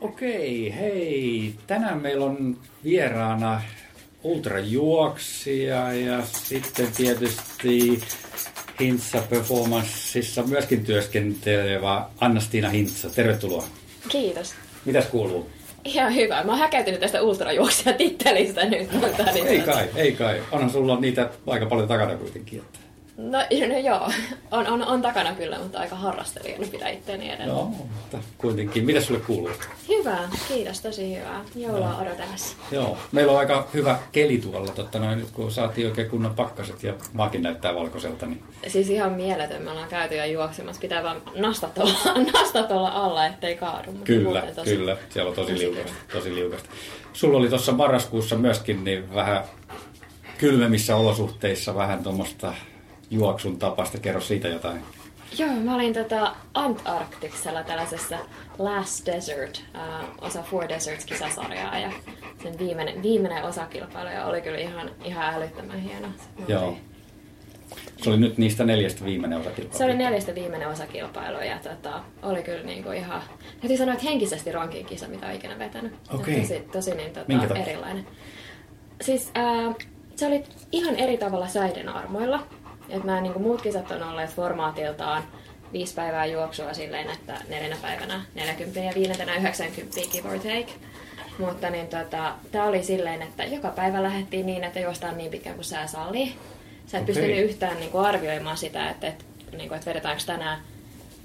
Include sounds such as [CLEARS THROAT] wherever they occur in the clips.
Okei, hei. Tänään meillä on vieraana ultrajuoksija ja sitten tietysti Hintsa Performanceissa myöskin työskentelevä Anna-Stiina Hintsa. Tervetuloa. Kiitos. Mitäs kuuluu? Ihan hyvä. Mä oon häkäytynyt tästä ultrajuoksijatittelistä nyt. Mutta niin Ei kai, ei kai. Onhan sulla niitä aika paljon takana kuitenkin. Että... No, [LAUGHS] no joo, on, on, on takana kyllä, mutta aika harrastelijana pitää itteeni edelleen. No, mutta kuitenkin. Mitä sulle kuuluu? Hyvä, kiitos, tosi hyvää. Joulua no. odotellessa. Joo, meillä on aika hyvä keli tuolla, totta noin, nyt kun saatiin oikein kunnon pakkaset ja maakin näyttää valkoiselta. Niin... Siis ihan mieletön, me ollaan käyty ja juoksemassa. Pitää vaan nastat olla, [LAUGHS] nastat olla alla, ettei kaadu. Mutta Kyllä, tosi, kyllä. Siellä on tosi, tosi liukasta, tosi liukasta. Sulla oli tuossa marraskuussa myöskin niin vähän kylmemmissä olosuhteissa vähän tuommoista juoksun tapasta. Kerro siitä jotain. Joo, mä olin tota Antarktiksella tällaisessa Last Desert, uh, osa Four Deserts-kisasarjaa ja sen viimeinen, viimeinen osakilpailu ja oli kyllä ihan, ihan älyttömän hieno. Joo. Se oli nyt niistä neljästä viimeinen osakilpailu. Se oli neljästä viimeinen osakilpailu ja tota, oli kyllä niinku ihan, täytyy sanoa, että henkisesti rankin kisa, mitä olen ikinä vetänyt. Okei. Tosi, tosi niin, tota, erilainen. Siis äh, se oli ihan eri tavalla säiden armoilla. Et nämä niin muut kisat on olleet formaatiltaan viisi päivää juoksua silleen, että neljänä päivänä 40 ja viidentenä 90 give or take. Mutta niin tota, tämä oli silleen, että joka päivä lähdettiin niin, että juostaan niin pitkään kuin sää sallii. Sä et Okei. pystynyt yhtään niin kuin arvioimaan sitä, että, että, niin kuin, että vedetäänkö tänään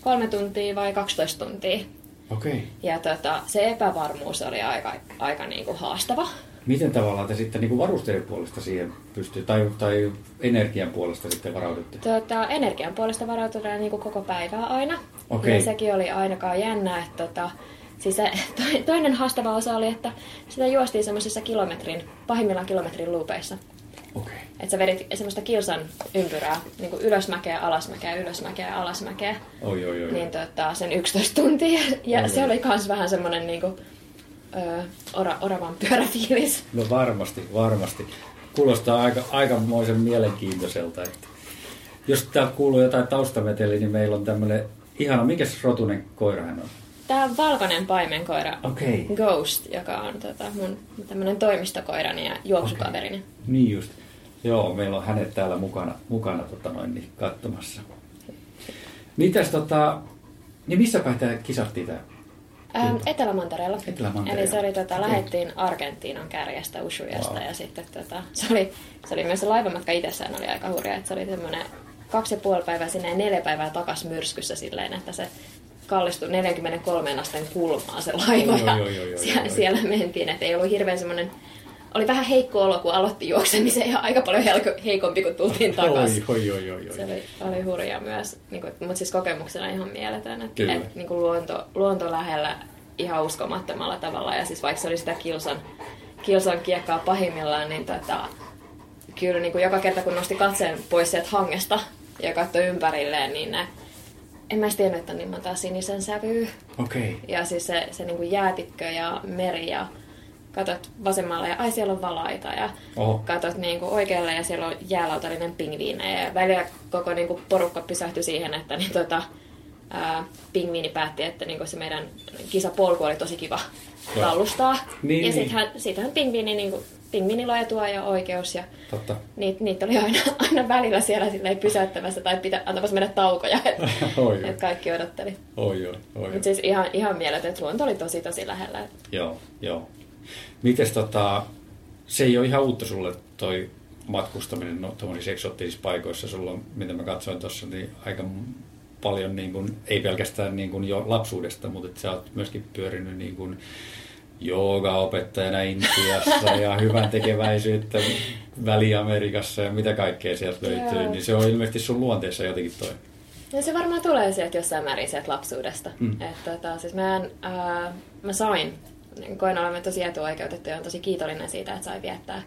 kolme tuntia vai 12 tuntia. Okei. Ja tota, se epävarmuus oli aika, aika niin kuin haastava. Miten tavallaan te sitten niin varusteiden puolesta siihen pystyy, tai, tai energian puolesta sitten varaudutte? Tota, energian puolesta varaututaan niin kuin koko päivää aina. Okei. Ja sekin oli ainakaan jännää, että tota, siis se, [LAUGHS] to- toinen haastava osa oli, että sitä juostiin semmoisissa kilometrin, pahimmillaan kilometrin luupeissa. Okei. Että sä vedit semmoista kilsan ympyrää, niin kuin ylösmäkeä, alasmäkeä, ylösmäkeä, alasmäkeä. Oi, oi, oi. Niin tota, sen 11 tuntia. Ja Oi, se oli kans vähän semmonen niinku, ö, ora, oravan pyöräfiilis. No varmasti, varmasti. Kuulostaa aika, aikamoisen mielenkiintoiselta. Että jos täältä kuuluu jotain taustameteliä, niin meillä on tämmöinen ihana, mikä rotunen koira hän on? Tää on valkoinen paimenkoira Okei. Ghost, joka on tota, mun tämmönen toimistokoirani ja juoksukaverini. Niin just. Joo, meillä on hänet täällä mukana, mukana tota noin, niin katsomassa. Mitäs tota, niin missä päin tämä kisattiin tää? Ähm, Etelä-Mantereella. Etelä-Mantereella. Eli se oli, tota, lähettiin Argentiinan kärjestä Ushuyasta Wow. ja sitten tota, se, oli, se oli myös se laivamatka itsessään oli aika hurja, että se oli semmoinen kaksi ja puoli päivää sinne ja neljä päivää takas myrskyssä silleen, että se kallistui 43 asteen kulmaan se laiva Oi, ja oi, oi, oi, oi, siellä, oi. siellä mentiin, että ei ollut hirveän semmoinen oli vähän heikko olo, kun aloitti juoksemisen ja aika paljon heikompi, kun tultiin takaisin. Oi, oi, oi, oi, Se oli, oli hurjaa myös, niin kuin, mutta siis kokemuksena ihan mieletön. Että et, niin kuin luonto, luonto lähellä ihan uskomattomalla tavalla. Ja siis vaikka se oli sitä kilsan, kilsan kiekkaa pahimmillaan, niin tota, kyllä niin kuin joka kerta kun nosti katseen pois sieltä hangesta ja katsoi ympärilleen, niin ne, en mä tiennyt, että on niin monta sinisen sävyä. Okei. Ja siis se, se niin kuin jäätikkö ja meri ja katot vasemmalle ja ai siellä on valaita ja Oho. katot niin kuin oikealle ja siellä on jäälautallinen pingviinejä ja välillä koko niin kuin porukka pysähtyi siihen, että niin tota, ää, pingviini päätti, että niin kuin se meidän kisapolku oli tosi kiva Joo. tallustaa. Niin, ja niin. sittenhän, sittenhän pingviini, niin kuin, pingviinillä on etua ja oikeus ja Totta. niitä, niitä oli aina, [LAUGHS] aina välillä siellä silleen pysäyttämässä tai pitä, antamassa meidän taukoja, että [LAUGHS] oi. et kaikki odotteli. Oi, oi, oi. Mutta siis ihan, ihan mieletön, että luonto oli tosi tosi lähellä. Joo, joo. Mites tota, se ei ole ihan uutta sulle toi matkustaminen no, tuommoisissa eksoottisissa paikoissa. Sulla on, mitä mä katsoin tuossa, niin aika paljon, niin kun, ei pelkästään niin kun jo lapsuudesta, mutta et sä oot myöskin pyörinyt niin kun joogaopettajana Intiassa ja [LAUGHS] hyvän tekeväisyyttä Väli-Amerikassa ja mitä kaikkea sieltä löytyy. Joo. Niin se on ilmeisesti sun luonteessa jotenkin toi. Ja se varmaan tulee sieltä jossain määrin sieltä lapsuudesta. Mm. Että tota, siis mä, en, ää, mä sain, koen olemme tosi etuoikeutettu ja on tosi kiitollinen siitä, että sai viettää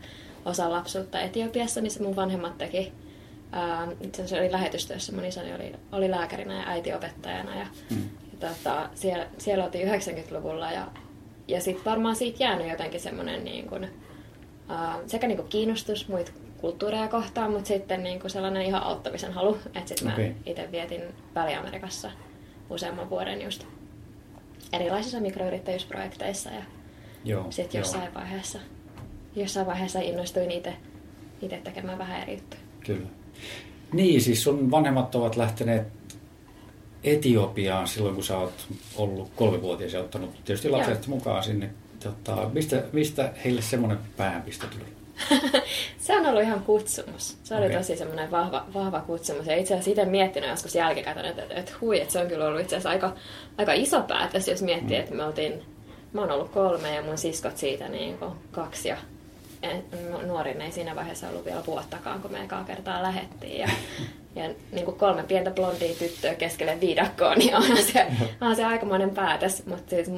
osa lapsuutta Etiopiassa, missä mun vanhemmat teki. Ää, itse asiassa oli lähetystyössä, mun isäni oli, oli lääkärinä ja äiti opettajana. Ja, Mm. ja tota, siellä, siellä oltiin 90-luvulla ja, ja sitten varmaan siitä jäänyt jotenkin semmoinen niin kuin, ää, sekä niin kuin kiinnostus muita kulttuureja kohtaan, mutta sitten niin kuin sellainen ihan auttamisen halu. Että sitten Okei. mä itse vietin Väli-Amerikassa useamman vuoden just. Erilaisissa mikroyrittäjyysprojekteissa ja Joo, sitten joo. jossain vaiheessa, jossain vaiheessa innostuin itse tekemään vähän eri juttuja. Kyllä. Niin, siis sun vanhemmat ovat lähteneet Etiopiaan silloin, kun sä oot ollut kolmevuotias ja ottanut tietysti lapset mukaan sinne. Tota, mistä, mistä heille semmoinen pääpiste tuli? Se on ollut ihan kutsumus. Se oli Okei. tosi semmoinen vahva, vahva kutsumus. Ja itse asiassa itse miettinyt joskus jälkikäteen, että, että, että hui, että se on kyllä ollut itse asiassa aika, aika iso päätös, jos miettii, Mm. että me oltiin, mä oon ollut kolme ja mun siskot siitä niin kuin kaksi ja nuorin ei siinä vaiheessa ollut vielä vuottakaan, kun me ekaa kertaa lähettiin. Ja, [LAUGHS] ja niin kuin kolme pientä blondia tyttöä keskelle viidakkoa, niin onhan se, [LAUGHS] onhan se aikamoinen päätös. Mutta siis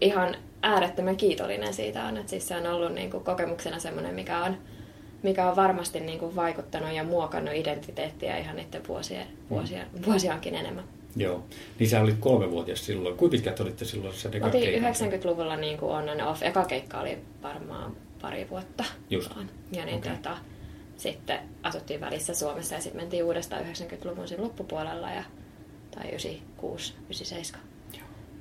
ihan äärettömän kiitollinen siitä on, että siis se on ollut niin kuin kokemuksena semmoinen, mikä on, mikä on varmasti niin kuin vaikuttanut ja muokannut identiteettiä ihan niiden vuosien, vuosia, vuosiaankin enemmän. Joo. Niin sä olit kolmevuotias silloin. Kuinka pitkät olitte silloin se Mä deka Oltiin keikan? 90-luvulla niin kuin on and off. Eka keikka oli varmaan pari vuotta. Just. vaan. Ja niin Okei. tota, sitten asuttiin välissä Suomessa ja sitten mentiin uudestaan 90-luvun siinä loppupuolella ja, tai 96, 97.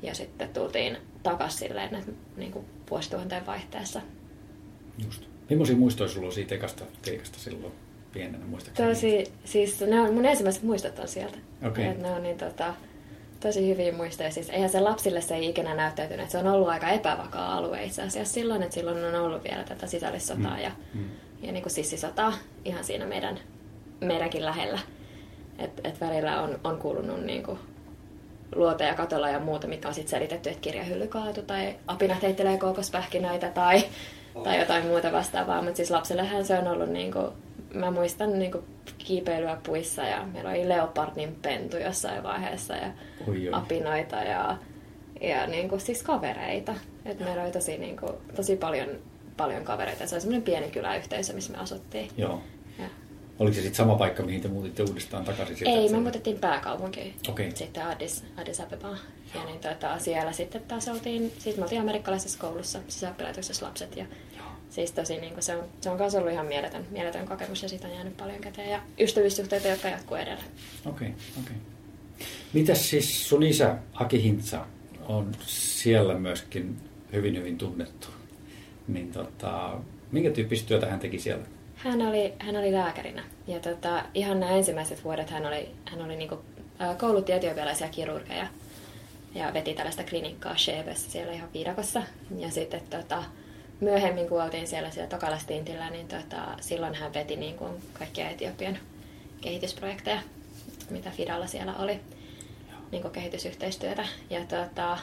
Ja sitten tultiin takaisin silleen, että niin kuin vuosituhanteen vaihteessa. Just. Millaisia muistoja sulla on siitä ekasta keikasta silloin pienenä? Muistaakseni? Tosi, siis ne on, mun ensimmäiset muistot on sieltä. Okei. Et ne on niin tota, tosi hyviä muistoja. Siis eihän se lapsille se ei ikinä näyttäytynyt, että se on ollut aika epävakaa alue itse asiassa silloin, että silloin on ollut vielä tätä sisällissotaa Mm, ja, mm. ja niin kuin sissisotaa ihan siinä meidän, meidänkin lähellä. Et, et välillä on, on kuulunut niin kuin luota ja katolla ja muuta, mitkä on sitten selitetty, että kirjahylly kaatu tai apinat heittelee kookospähkinöitä tai, tai jotain muuta vastaavaa. Mutta siis lapsellehän se on ollut, niin kuin, mä muistan niin kuin kiipeilyä puissa ja meillä oli leopardin pentu jossain vaiheessa ja Oi, oi. apinoita ja, ja niin kuin, siis kavereita. Et meillä oli tosi, niin kuin, tosi paljon, paljon kavereita. Se oli semmoinen pieni kyläyhteisö, missä me asuttiin. Joo. Oliko se sitten sama paikka, mihin te muutitte uudestaan takaisin? sieltä, ei, me muutettiin pääkaupunkiin. Okei. Sitten Addis, Addis Abebaan. Ja niin tota, siellä sitten taas oltiin, siis me oltiin amerikkalaisessa koulussa, sisäoppilaitoksessa lapset. Ja Joo. siis tosi niin kuin se on, se on ollut ihan mieletön, mieletön kokemus ja siitä on jäänyt paljon käteen. Ja ystävyyssuhteita, jotka jatkuu edelleen. Okei, okei. Mitäs siis sun isä, Aki Hintsa, on siellä myöskin hyvin hyvin tunnettu. Niin tota, minkä tyyppistä työtä hän teki siellä? Hän oli, hän oli lääkärinä ja tota, ihan nämä ensimmäiset vuodet hän oli, hän oli niinku, koulutti etiopialaisia kirurgeja ja veti tällaista klinikkaa Shebessä siellä ihan viidakossa. Ja sitten tota, myöhemmin, kun oltiin siellä, siellä tokalla stintillä, niin tota, silloin hän veti niinku kaikkia Etiopian kehitysprojekteja, mitä Fidalla siellä oli, niinku kehitysyhteistyötä. Ja tota,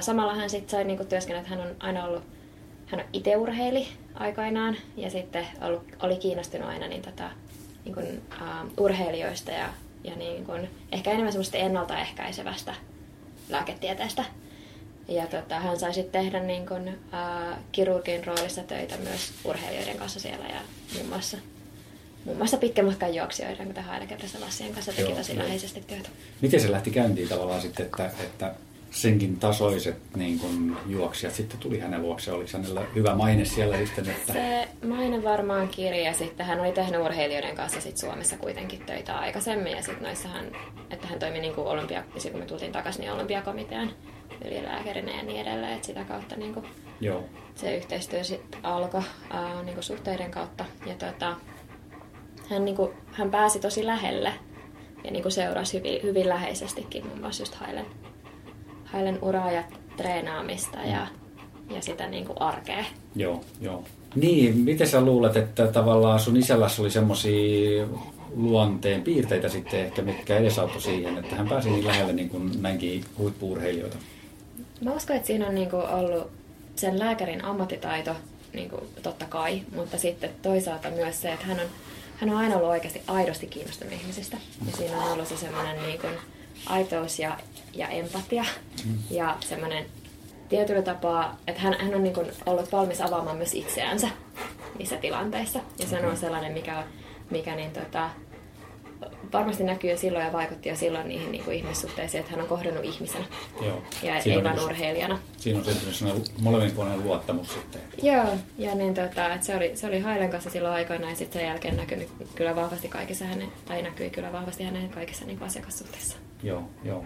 samalla hän sitten sai niinku työskennellä, että hän on aina ollut hän on itse urheili aikoinaan ja sitten ollut, oli kiinnostunut aina niin tota, niin kuin, uh, urheilijoista ja, ja niin kuin, ehkä enemmän semmoista ennaltaehkäisevästä lääketieteestä. Ja tota, hän sai sitten tehdä niin kuin, uh, kirurgin roolissa töitä myös urheilijoiden kanssa siellä ja muun muassa, muun muassa pitkän matkan juoksijoiden, kuten Haile Gebrselassie kanssa teki Joo, tosi läheisesti työtä. Miten se lähti käyntiin tavallaan sitten, että, että senkin tasoiset niin kun juoksijat sitten tuli hänen luokse? Oliko hänellä hyvä maine siellä sitten? Että... Se maine varmaan kirja. Sitten hän oli tehnyt urheilijoiden kanssa sit Suomessa kuitenkin töitä aikaisemmin. Ja sitten noissa hän, että hän toimi niin kuin olympia, sit kun me tultiin takaisin, niin olympiakomitean ylilääkärinä ja niin edelleen. Et sitä kautta niin kuin Joo, se yhteistyö sitten alkoi ää, niin kuin suhteiden kautta. Ja tota, hän, niin kuin, hän pääsi tosi lähelle ja niin kuin seurasi hyvin, hyvin läheisestikin muun muassa just Hailen, Hailen uraa ja treenaamista ja, ja sitä niin kuin arkea. joo, joo. Niin, miten sä luulet, että tavallaan sun isälläs oli semmoisia luonteen piirteitä sitten ehkä, mitkä edesauttoi siihen, että hän pääsi niin lähelle niin kuin näinkin huippuurheilijoita? Mä uskon, että siinä on niinku ollut sen lääkärin ammattitaito niinku, totta kai, mutta sitten toisaalta myös se, että hän on, hän on aina ollut oikeasti aidosti kiinnostunut ihmisistä. Ja siinä on ollut se semmoinen niinku, aitous ja, ja empatia. Ja semmoinen tietyllä tapaa, että hän, hän on niinku ollut valmis avaamaan myös itseänsä niissä tilanteissa. Ja se on sellainen, mikä, mikä niin, tota, varmasti näkyy jo silloin ja vaikutti jo silloin niihin niin kuin ihmissuhteisiin, että hän on kohdannut ihmisenä Joo. ja Siinä ei just- urheilijana. Siinä on syntynyt molemminpuolinen luottamus sitten. Joo, ja niin tota, että se, oli, se oli Hailen kanssa silloin aikoina ja sitten sen jälkeen näkynyt kyllä vahvasti kaikissa hänen, tai näkyi kyllä vahvasti hänen kaikissa niin asiakassuhteissa. Joo, joo.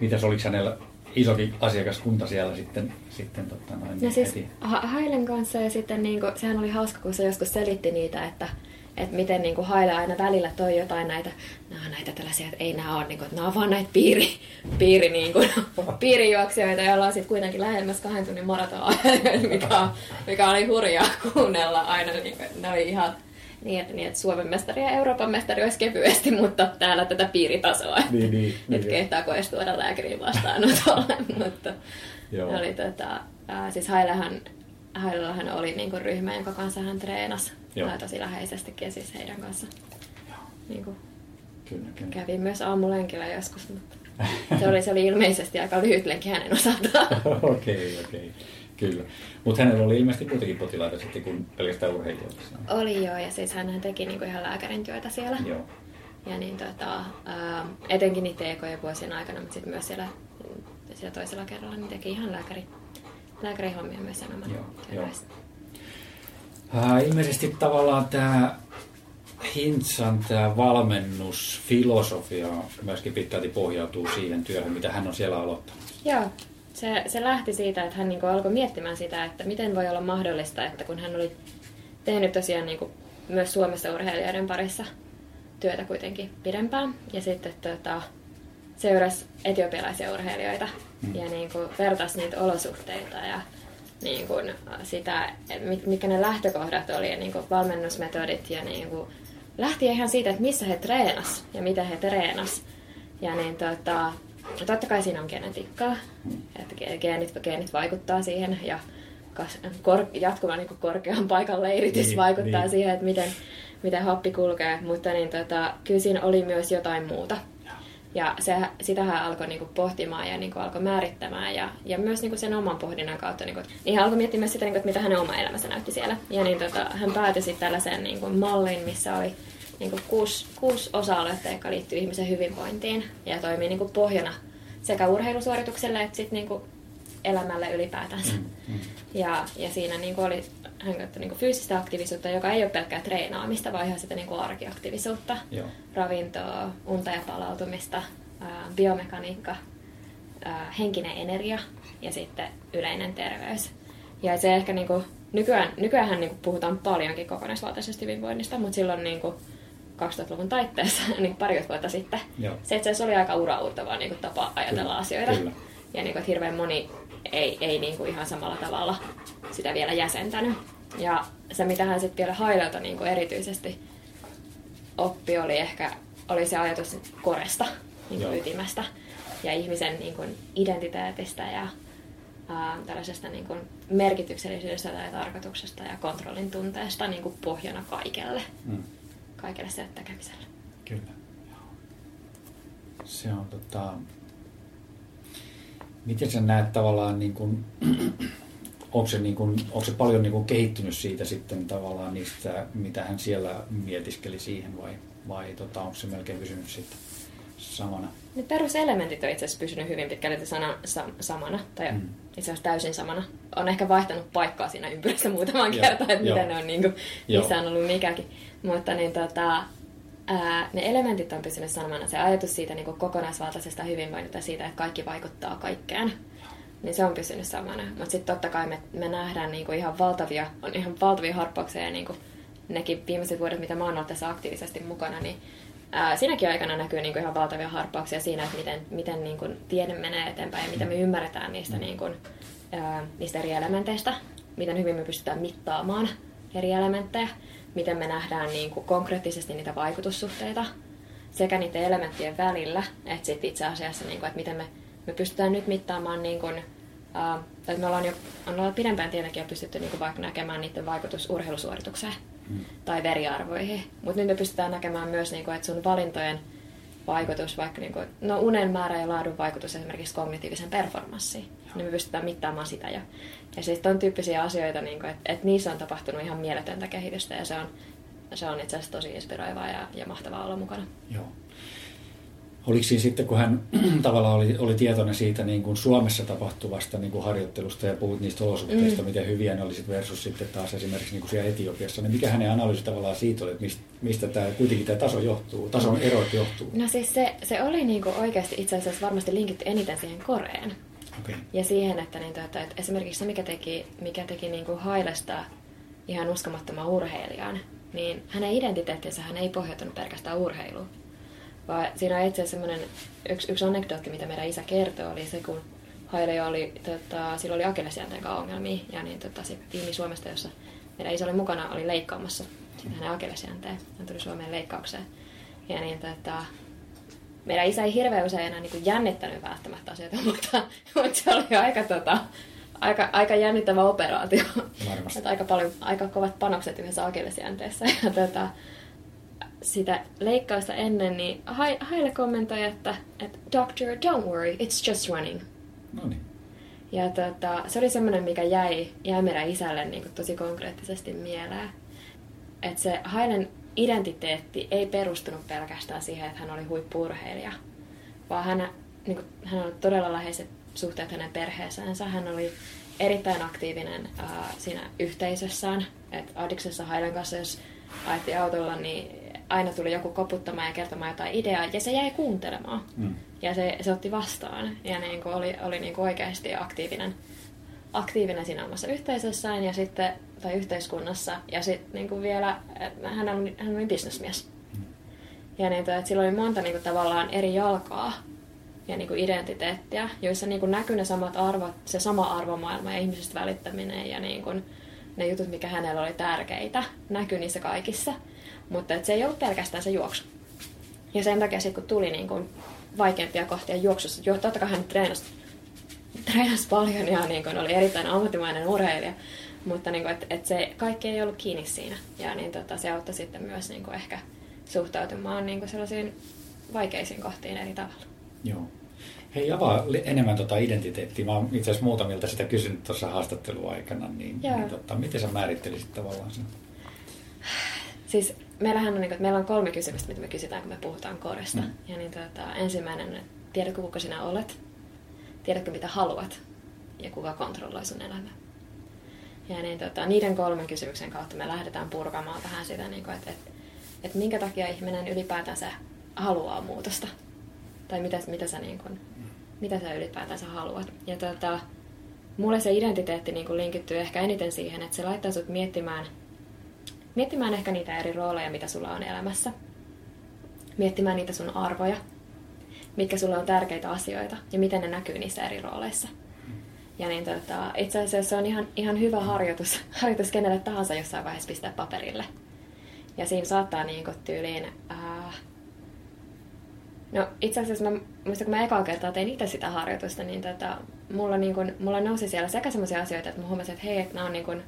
Mitäs oliko hänellä isokin asiakaskunta siellä sitten, sitten tota noin, No siis heti. Ha- Hailen kanssa ja sitten niinku, sehän oli hauska, kun se joskus selitti niitä, että että miten niinku Haile aina välillä toi jotain näitä, nämä on näitä tällaisia, että ei nämä ole, niinku, että nämä on vaan näitä piiri, piiri, niinku, [LAUGHS] piirijuoksijoita, joilla on sitten kuitenkin lähemmäs kahden tunnin maraton, [LAUGHS] mikä, mikä oli hurjaa kuunnella aina. Niinku, että ne oli ihan niin, että, niin, että Suomen mestari ja Euroopan mestari olisi kevyesti, mutta täällä tätä piiritasoa. että- Niin, niin, niin, [LAUGHS] että joo. kehtaako edes tuoda lääkäriin vastaanotolle, mutta Joo. oli tota, ää, siis Hailehan, Hailellahan oli niinku ryhmä, jonka kanssa hän treenasi Joo. tosi läheisestikin siis heidän kanssa. Niinku, Kyllä, kyllä. kävin myös aamulenkillä joskus, mutta se oli, se oli ilmeisesti aika lyhyt lenkki hänen osaltaan. [LAUGHS] Okei, okei. Kyllä. Mutta hänellä oli ilmeisesti muitakin potilaita sitten kuin pelkästään urheilijoita. oli joo, ja siis hän teki niinku ihan lääkärin työtä siellä. Joo. Ja niin tota, ää, etenkin niiden ekojen vuosien aikana, mutta sitten myös siellä, siellä toisella kerralla niin teki ihan lääkäri, lääkärihommia myös sen oman Joo, joo. Äh, ilmeisesti tavallaan tämä Hintsan tämä valmennusfilosofia myöskin pitkälti pohjautuu siihen työhön, mitä hän on siellä aloittanut. Joo, se, se lähti siitä, että hän niinku alkoi miettimään sitä, että miten voi olla mahdollista, että kun hän oli tehnyt tosiaan niinku myös Suomessa urheilijoiden parissa työtä kuitenkin pidempään, ja sitten tota, seurasi etiopialaisia urheilijoita Mm. ja niinku vertasi niitä olosuhteita ja niinku sitä, että mit- mitkä ne lähtökohdat oli ja niinku valmennusmetodit ja niinku lähti ihan siitä, että missä he treenas ja mitä he treenas. Ja niin tota, totta kai siinä on genetiikkaa, että ge- geenit, geenit vaikuttaa siihen ja kas, kor, jatkuva niin korkean paikan leiritys Niin, vaikuttaa niin. siihen, että miten, miten happi kulkee, mutta niin tota, kyllä siinä oli myös jotain muuta. Ja se, sitä hän alkoi niinku pohtimaan ja niinku alkoi määrittämään ja, ja myös niinku sen oman pohdinnan kautta. Niinku, niin hän alkoi miettimään myös sitä, niinku, että mitä hänen oma elämänsä näytti siellä. Ja niin tota, hän päätyi sitten tällaiseen niinku, malliin, missä oli niinku, kuusi, kuusi osa-aluetta, jotka liittyy ihmisen hyvinvointiin ja toimii niinku, pohjana sekä urheilusuoritukselle että sit, niinku, elämälle ylipäätänsä. Mm, mm. Ja, ja siinä niinku oli hän käytti niinku fyysistä aktiivisuutta, joka ei ole pelkkää treenaamista, vaan ihan sitä niinku arkiaktiivisuutta, Joo. ravintoa, unta ja palautumista, ää, biomekaniikka, ää, henkinen energia ja sitten yleinen terveys. Ja se ehkä niinku, nykyään, nykyään niinku puhutaan paljonkin kokonaisvaltaisesta hyvinvoinnista, mutta silloin niinku 2000-luvun taitteessa, [LAUGHS] niin pari vuotta sitten, Joo. se itse asiassa oli aika uraurtava niinku tapa ajatella Kyllä, asioita. kyllä. Ja niinku, että hirveän moni ei, ei niinku ihan samalla tavalla sitä vielä jäsentänyt. Ja se, mitä hän sitten vielä Hailelta niinku erityisesti oppi, oli ehkä oli se ajatus koresta, niinku Joo. ytimestä ja ihmisen niinku identiteetistä ja ää, tällaisesta niinku merkityksellisyydestä tai tarkoituksesta ja kontrollin tunteesta niinku pohjana kaikelle, Mm. kaikelle sille tekemiselle. Kyllä. Se on tota... Miten sä näet tavallaan niin kuin, [CLEARS THROAT] onko se, niin kuin, onko se paljon niin kuin kehittynyt siitä sitten tavallaan niistä, mitä hän siellä mietiskeli siihen vai, vai tota, onko se melkein pysynyt sitten samana? Ne peruselementit on itse asiassa pysynyt hyvin pitkälti sana, sa, samana, tai Mm. itse asiassa täysin samana. On ehkä vaihtanut paikkaa siinä ympyrässä muutaman kertaan, että mitä ne on, niin kuin, missä on ollut mikäkin. Mutta niin, tota, ää, ne elementit on pysynyt samana. Se ajatus siitä niin kokonaisvaltaisesta hyvinvoinnista, siitä, että kaikki vaikuttaa kaikkeen, niin se on pysynyt samana. Mutta sitten totta kai me, me nähdään niin kuin ihan valtavia, on ihan valtavia harppauksia niin kuin nekin viimeiset vuodet, mitä mä oon ollut tässä aktiivisesti mukana, niin ää, siinäkin aikana näkyy niin kuin ihan valtavia harppauksia siinä, että miten, miten niin kuin tiede menee eteenpäin ja miten me ymmärretään niistä, niin kuin, ää, niistä eri elementeistä, miten hyvin me pystytään mittaamaan eri elementtejä, miten me nähdään niin kuin konkreettisesti niitä vaikutussuhteita sekä niiden elementtien välillä, että sitten itse asiassa, niin kuin, että miten me, me pystytään nyt mittaamaan, niin kuin, ää, tai me ollaan jo on ollut pidempään tietenkin jo pystytty niin kuin vaikka näkemään niiden vaikutus urheilusuoritukseen Mm. tai veriarvoihin, mutta nyt me pystytään näkemään myös, niin kuin, että sun valintojen vaikutus, vaikka niin kuin, no unen määrä ja laadun vaikutus esimerkiksi kognitiivisen performanssiin, niin me pystytään mittaamaan sitä. Ja, ja sitten on tyyppisiä asioita, niin kuin, että, että niissä on tapahtunut ihan mieletöntä kehitystä ja se on, se on itse asiassa tosi inspiroivaa ja, ja mahtavaa olla mukana. Joo. Oliko siinä sitten, kun hän [CLEARS THROAT] tavallaan oli, oli tietoinen siitä niin kuin Suomessa tapahtuvasta niin kuin harjoittelusta ja puhut niistä olosuhteista, mm. miten hyviä ne olisit versus sitten taas esimerkiksi niin kuin siellä Etiopiassa, niin mikä hänen analyysi tavallaan siitä oli, että mistä, mistä tämä, kuitenkin tämä taso johtuu, tason erot johtuu? No siis se, se oli niinku oikeasti itse asiassa varmasti linkitty eniten siihen Koreen. Okay. Ja siihen, että, niin, että, että esimerkiksi se, mikä teki, mikä teki niin kuin Hailesta ihan uskomattoman urheilijan, niin hänen identiteettinsä hän ei pohjautunut pelkästään urheiluun. Vaan siinä on itse asiassa yksi, yksi anekdootti, mitä meidän isä kertoo, oli se, kun Haile oli, tota, sillä oli akillesjänteen kanssa ongelmia, ja niin tota, se tiimi Suomesta, jossa meidän isä oli mukana, oli leikkaamassa sitä hänen akillesjänteen. Hän tuli Suomeen leikkaukseen. Ja niin tota, meidän isä ei hirveän usein enää niin jännittänyt välttämättä asioita, [LAUGHS] mutta, mutta se oli aika, tota, aika, aika jännittävä operaatio. Että aika, paljon, aika kovat panokset yhdessä akillesjänteessä. Ja tota, sitä leikkausta ennen, niin Haile kommentoi, että, että Doctor, don't worry, it's just running. No niin. Ja tota, se oli semmoinen, mikä jäi, jäi meidän isälle niin kuin tosi konkreettisesti mieleen. Että se Hailen identiteetti ei perustunut pelkästään siihen, että hän oli huippurheilija, vaan hän, niin kuin, hän oli todella läheiset suhteet hänen perheeseensä. Hän oli erittäin aktiivinen äh, siinä yhteisössään. Et Adiksessa Hailen kanssa, jos ajettiin autolla, niin aina tuli joku koputtamaan ja kertomaan jotain ideaa, ja se jäi kuuntelemaan. Mm. Ja se, se otti vastaan, ja niin kuin oli, oli niin kuin oikeasti aktiivinen, aktiivinen siinä omassa yhteisössään ja sitten, tai yhteiskunnassa. Ja sitten niin kuin vielä, hän oli, hän oli bisnesmies. Mm. Ja niin, että sillä oli monta niin kuin, tavallaan eri jalkaa ja niin kuin identiteettiä, joissa niin kuin näkyy ne samat arvot, se sama arvomaailma ja ihmisestä välittäminen ja niin kuin, ne jutut, mikä hänellä oli tärkeitä, näkyy niissä kaikissa. Mutta et se ei ollut pelkästään se juoksu. Ja sen takia sitten kun tuli niin kun vaikeampia kohtia juoksussa, jo, totta kai hän treenasi, treenasi paljon ja niin kun oli erittäin ammattimainen urheilija, mutta niin et, et se kaikki ei ollut kiinni siinä. Ja niin tota, se auttoi sitten myös niin ehkä suhtautumaan niin sellaisiin vaikeisiin kohtiin eri tavalla. Joo. Hei, avaa enemmän tota identiteettiä. Mä oon itse asiassa muutamilta sitä kysynyt tuossa haastatteluaikana, niin, niin tota, miten sä määrittelisit tavallaan sen? Siis meillähän on, niin kuin, meillä on kolme kysymystä, mitä me kysytään, kun me puhutaan koresta. Mm. Ja niin, tota, ensimmäinen on, että tiedätkö kuka sinä olet? Tiedätkö mitä haluat? Ja kuka kontrolloi sun elämää? Ja niin, tota, niiden kolmen kysymyksen kautta me lähdetään purkamaan vähän sitä, niin kuin, että, että, että minkä takia ihminen ylipäätänsä haluaa muutosta. Tai mitä, mitä, sä, niin kuin, mitä sä ylipäätänsä haluat. Ja tota, mulle se identiteetti niin kuin linkittyy ehkä eniten siihen, että se laittaa sut miettimään – miettimään ehkä niitä eri rooleja, mitä sulla on elämässä. Miettimään niitä sun arvoja, mitkä sulle on tärkeitä asioita ja miten ne näkyy niissä eri rooleissa. Ja niin tota, itse asiassa se on ihan, ihan hyvä harjoitus, [LAUGHS] harjoitus kenelle tahansa jossain vaiheessa pistää paperille. Ja siinä saattaa niin tyyliin... Äh, no itse asiassa mä muistan, kun mä ekaa kertaa tein itse sitä harjoitusta, niin tota, mulla, niin kun, mulla nousi siellä sekä sellaisia asioita, että mä huomasin, että hei, että nämä on niin kun,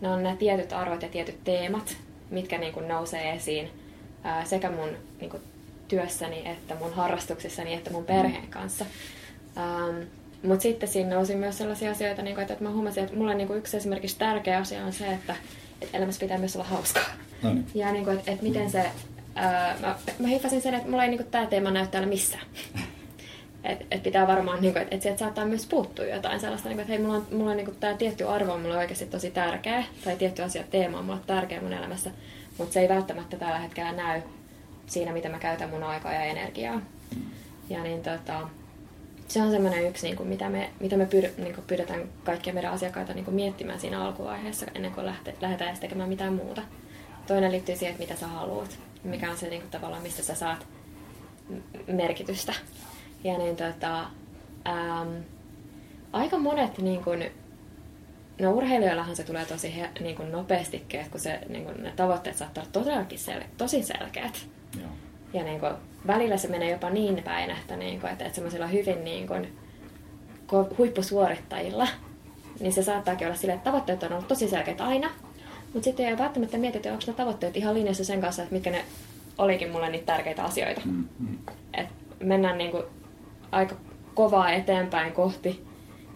ne on nämä tietyt arvot ja tietyt teemat, mitkä niin kuin nousee esiin ää, sekä mun niin kuin, työssäni että mun harrastuksissani että mun perheen kanssa. Ähm, Mutta sitten siinä nousi myös sellaisia asioita, niin kuin, että mä huomasin, että mulle niin kuin yksi esimerkiksi tärkeä asia on se, että, että elämässä pitää myös olla hauskaa. No niin. Ja niin kuin, että, että miten se... Ää, mä, mä hiffasin sen, että mulla ei niin kuin, tämä teema näy täällä missään. Et, et pitää varmaan, niin kuin, että et sieltä saattaa myös puuttua jotain sellaista, niin kuin, että hei, mulla on, mulla on niin kuin, tämä tietty arvo on mulle oikeasti tosi tärkeä, tai tietty asia, teema on mulle tärkeä mun elämässä, mutta se ei välttämättä tällä hetkellä näy siinä, mitä mä käytän mun aikaa ja energiaa. Ja niin tota, se on semmoinen yksi, niin kuin, mitä me, mitä me pyr, niin kuin, pyydetään kaikkia meidän asiakkaita niin kuin, miettimään siinä alkuvaiheessa, ennen kuin lähte, lähdetään edes tekemään mitään muuta. Toinen liittyy siihen, että mitä sä haluat, mikä on se niin kuin, tavallaan, mistä sä saat merkitystä. Ja niin tota, ähm, aika monet niin kun, no urheilijoillahan se tulee tosi he, niin kun nopeasti, kun se, niin kun, ne tavoitteet saattaa olla todellakin sel, tosi selkeät. Joo. Ja niin kun, välillä se menee jopa niin päin, että, niin kun, että, että semmoisilla hyvin niin kun, huippusuorittajilla, niin se saattaakin olla silleen, että tavoitteet on ollut tosi selkeät aina, mutta sitten ei välttämättä mietitä, onko ne tavoitteet ihan linjassa sen kanssa, että mitkä ne olikin mulle niitä tärkeitä asioita. Mm, hmm Et mennään niin kuin aika kovaa eteenpäin kohti,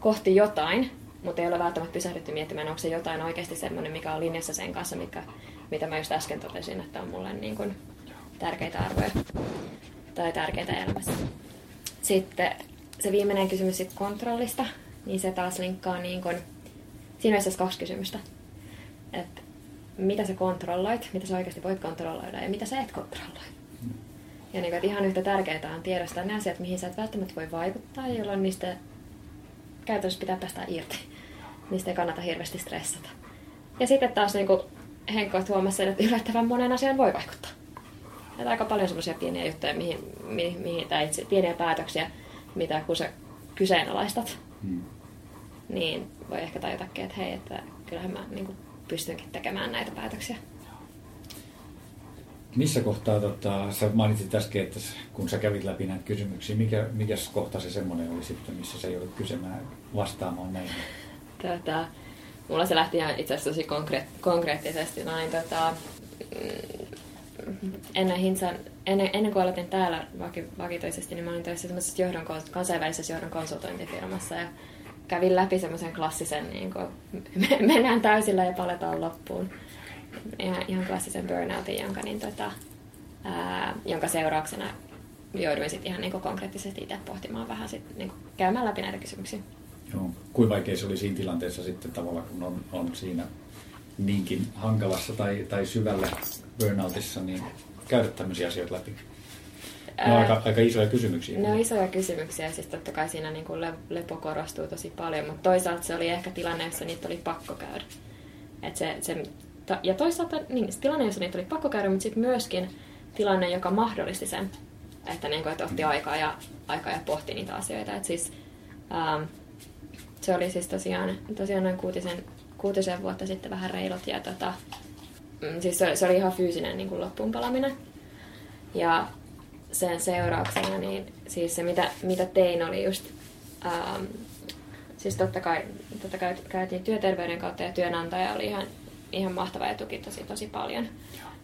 kohti jotain, mutta ei ole välttämättä pysähdytty miettimään, onko se jotain oikeasti semmoinen, mikä on linjassa sen kanssa, mikä, mitä mä just äsken totesin, että on mulle niin kuin tärkeitä arvoja tai tärkeitä elämässä. Sitten se viimeinen kysymys sit kontrollista, niin se taas linkkaa niin kuin, siinä on kaksi kysymystä. Että mitä sä kontrolloit, mitä sä oikeasti voit kontrolloida ja mitä sä et kontrolloi. Ja niin, että ihan yhtä tärkeää on tiedostaa ne asiat, mihin sä et välttämättä voi vaikuttaa, jolloin niistä käytännössä pitää päästä irti. Niistä ei kannata hirveästi stressata. Ja sitten taas niin Henkko huomasi että yllättävän monen asian voi vaikuttaa. Että aika paljon semmoisia pieniä juttuja, mihin, mihin, mihin tai itse, pieniä päätöksiä, mitä kun sä kyseenalaistat, hmm. niin voi ehkä tajutakin, että hei, että kyllähän mä niin kuin, pystynkin tekemään näitä päätöksiä. Missä kohtaa, tota, sä mainitsit äsken, että kun sä kävit läpi näitä kysymyksiä, mikä, mikä kohta se semmoinen oli sitten, missä sä joudut kysymään vastaamaan näihin? Tota, mulla se lähti ihan itse asiassa tosi konkreet, konkreettisesti. Niin, tota, ennen, Hintsan, ennen, ennen kuin aloitin täällä vaki, vakitoisesti, niin mä olin töissä johdon, kansainvälisessä johdon konsultointifirmassa ja kävin läpi semmoisen klassisen, niin kuin, [LAUGHS] mennään täysillä ja paletaan loppuun. Ihan, klassisen burnoutin, jonka, niin, tota, ää, jonka seurauksena jouduin sitten ihan niin kuin konkreettisesti itse pohtimaan vähän sit, niin kuin, käymään läpi näitä kysymyksiä. Joo. Kuinka vaikea se oli siinä tilanteessa sitten tavallaan, kun on, on siinä niinkin hankalassa tai, tai syvällä burnoutissa, niin käydä tämmöisiä asioita läpi? Ne on aika, aika isoja kysymyksiä. Ne on isoja kysymyksiä, siis totta kai siinä niin kuin lepo korostuu tosi paljon, mutta toisaalta se oli ehkä tilanne, jossa niitä oli pakko käydä. Et se, se, ja toisaalta niin, tilanne, jossa niitä oli pakko käydä, mutta sitten myöskin tilanne, joka mahdollisti sen, että, niin kuin, että otti aikaa ja, aikaa ja pohti niitä asioita. Et siis, ähm, se oli siis tosiaan, tosiaan noin kuutisen, kuutisen vuotta sitten vähän reilut ja tota, mm, siis se, se oli ihan fyysinen niin kuin loppuunpalaminen. Ja sen seurauksena, niin siis se mitä, mitä tein oli just, ähm, siis totta kai, totta kai käytiin työterveyden kautta ja työnantaja oli ihan, ihan mahtava ja tuki tosi tosi paljon.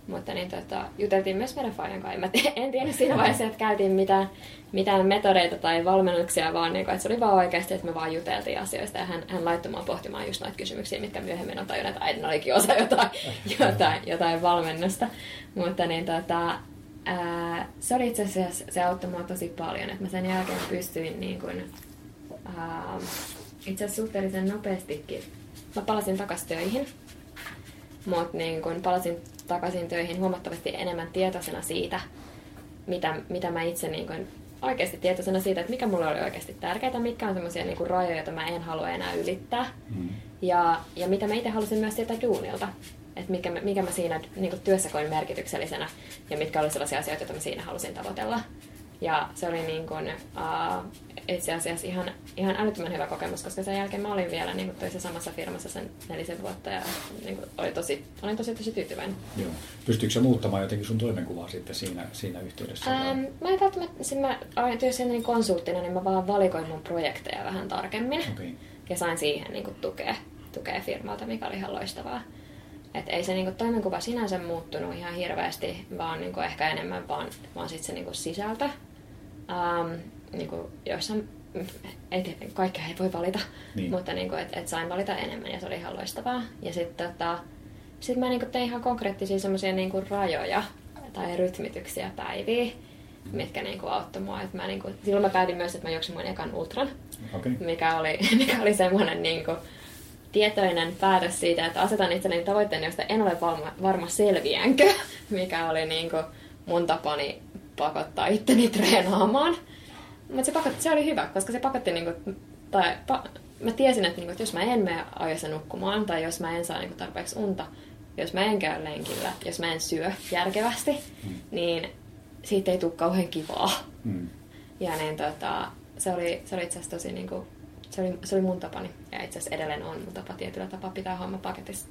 Mutta niin, tota, juteltiin myös meidän Fajan kanssa. Mä en tiedä siinä vaiheessa, että käytiin mitään, mitään metodeita tai valmennuksia, vaan niin että se oli vaan oikeasti, että me vaan juteltiin asioista. Ja hän, hän laittoi mua pohtimaan just noita kysymyksiä, mitkä myöhemmin on tajunnut, että aina olikin osa jotain, [LAUGHS] jotain, jotain valmennusta. Mutta niin, tota, ää, se oli itse asiassa, se auttoi mua tosi paljon. Että mä sen jälkeen pystyin niin kuin, ää, itse asiassa suhteellisen nopeastikin. Mä palasin takaisin töihin. Mutta niin kun palasin takaisin töihin huomattavasti enemmän tietoisena siitä, mitä, mitä mä itse niin kun, oikeasti tietoisena siitä, että mikä mulle oli oikeasti tärkeää, mitkä on semmoisia niin rajoja, joita mä en halua enää ylittää. Mm. Ja, ja mitä mä itse halusin myös sieltä duunilta. Että mikä, mikä mä siinä niin työssä koin merkityksellisenä ja mitkä oli sellaisia asioita, joita mä siinä halusin tavoitella. Ja se oli niin kuin, uh, itse asiassa ihan, ihan älyttömän hyvä kokemus, koska sen jälkeen mä olin vielä niin kuin toisessa samassa firmassa sen nelisen vuotta ja niin kuin, oli tosi, olin tosi tosi tyytyväinen. Joo. Pystyykö se muuttamaan jotenkin sun toimenkuvaa sitten siinä, siinä yhteydessä? Ähm, mä en välttämättä, siis mä olin työssä niin konsulttina, niin mä vaan valikoin mun projekteja vähän tarkemmin okay. ja sain siihen niin kuin, tukea, tukea firmalta, mikä oli ihan loistavaa. Et ei se niinku toimenkuva sinänsä muuttunut ihan hirveästi, vaan niinku ehkä enemmän vaan, vaan sit se niinku sisältö. Um, niinku jossain, ei, kaikkea ei voi valita, niin. mutta niinku, et, et sain valita enemmän ja se oli ihan loistavaa. Ja sitten tota, sit mä niinku tein ihan konkreettisia semmoisia niinku rajoja tai rytmityksiä päiviä, mitkä niinku auttoi mua. Et mä niinku, silloin mä päätin myös, että mä juoksin mun ekan ultran, okay. mikä oli, [LAUGHS] mikä oli semmoinen niinku, tietoinen päätös siitä, että asetan itselleni tavoitteen, josta en ole varma, varma selviänkö, [LAUGHS] mikä oli niin kuin mun tapani pakottaa itteni treenaamaan. Mutta se, pakotti, se oli hyvä, koska se pakotti, niin kuin, tai pa, mä tiesin, että, niin kuin, että jos mä en mene ajassa nukkumaan, tai jos mä en saa niin kuin, tarpeeksi unta, jos mä en käy lenkillä, jos mä en syö järkevästi, mm. niin siitä ei tule kauhean kivaa. Mm. Ja niin, tota, se oli, se oli itse asiassa tosi niin kuin, se oli, se oli mun tapani. Ja itse asiassa edelleen on mun tapa tietyllä tapaa pitää homma paketissa.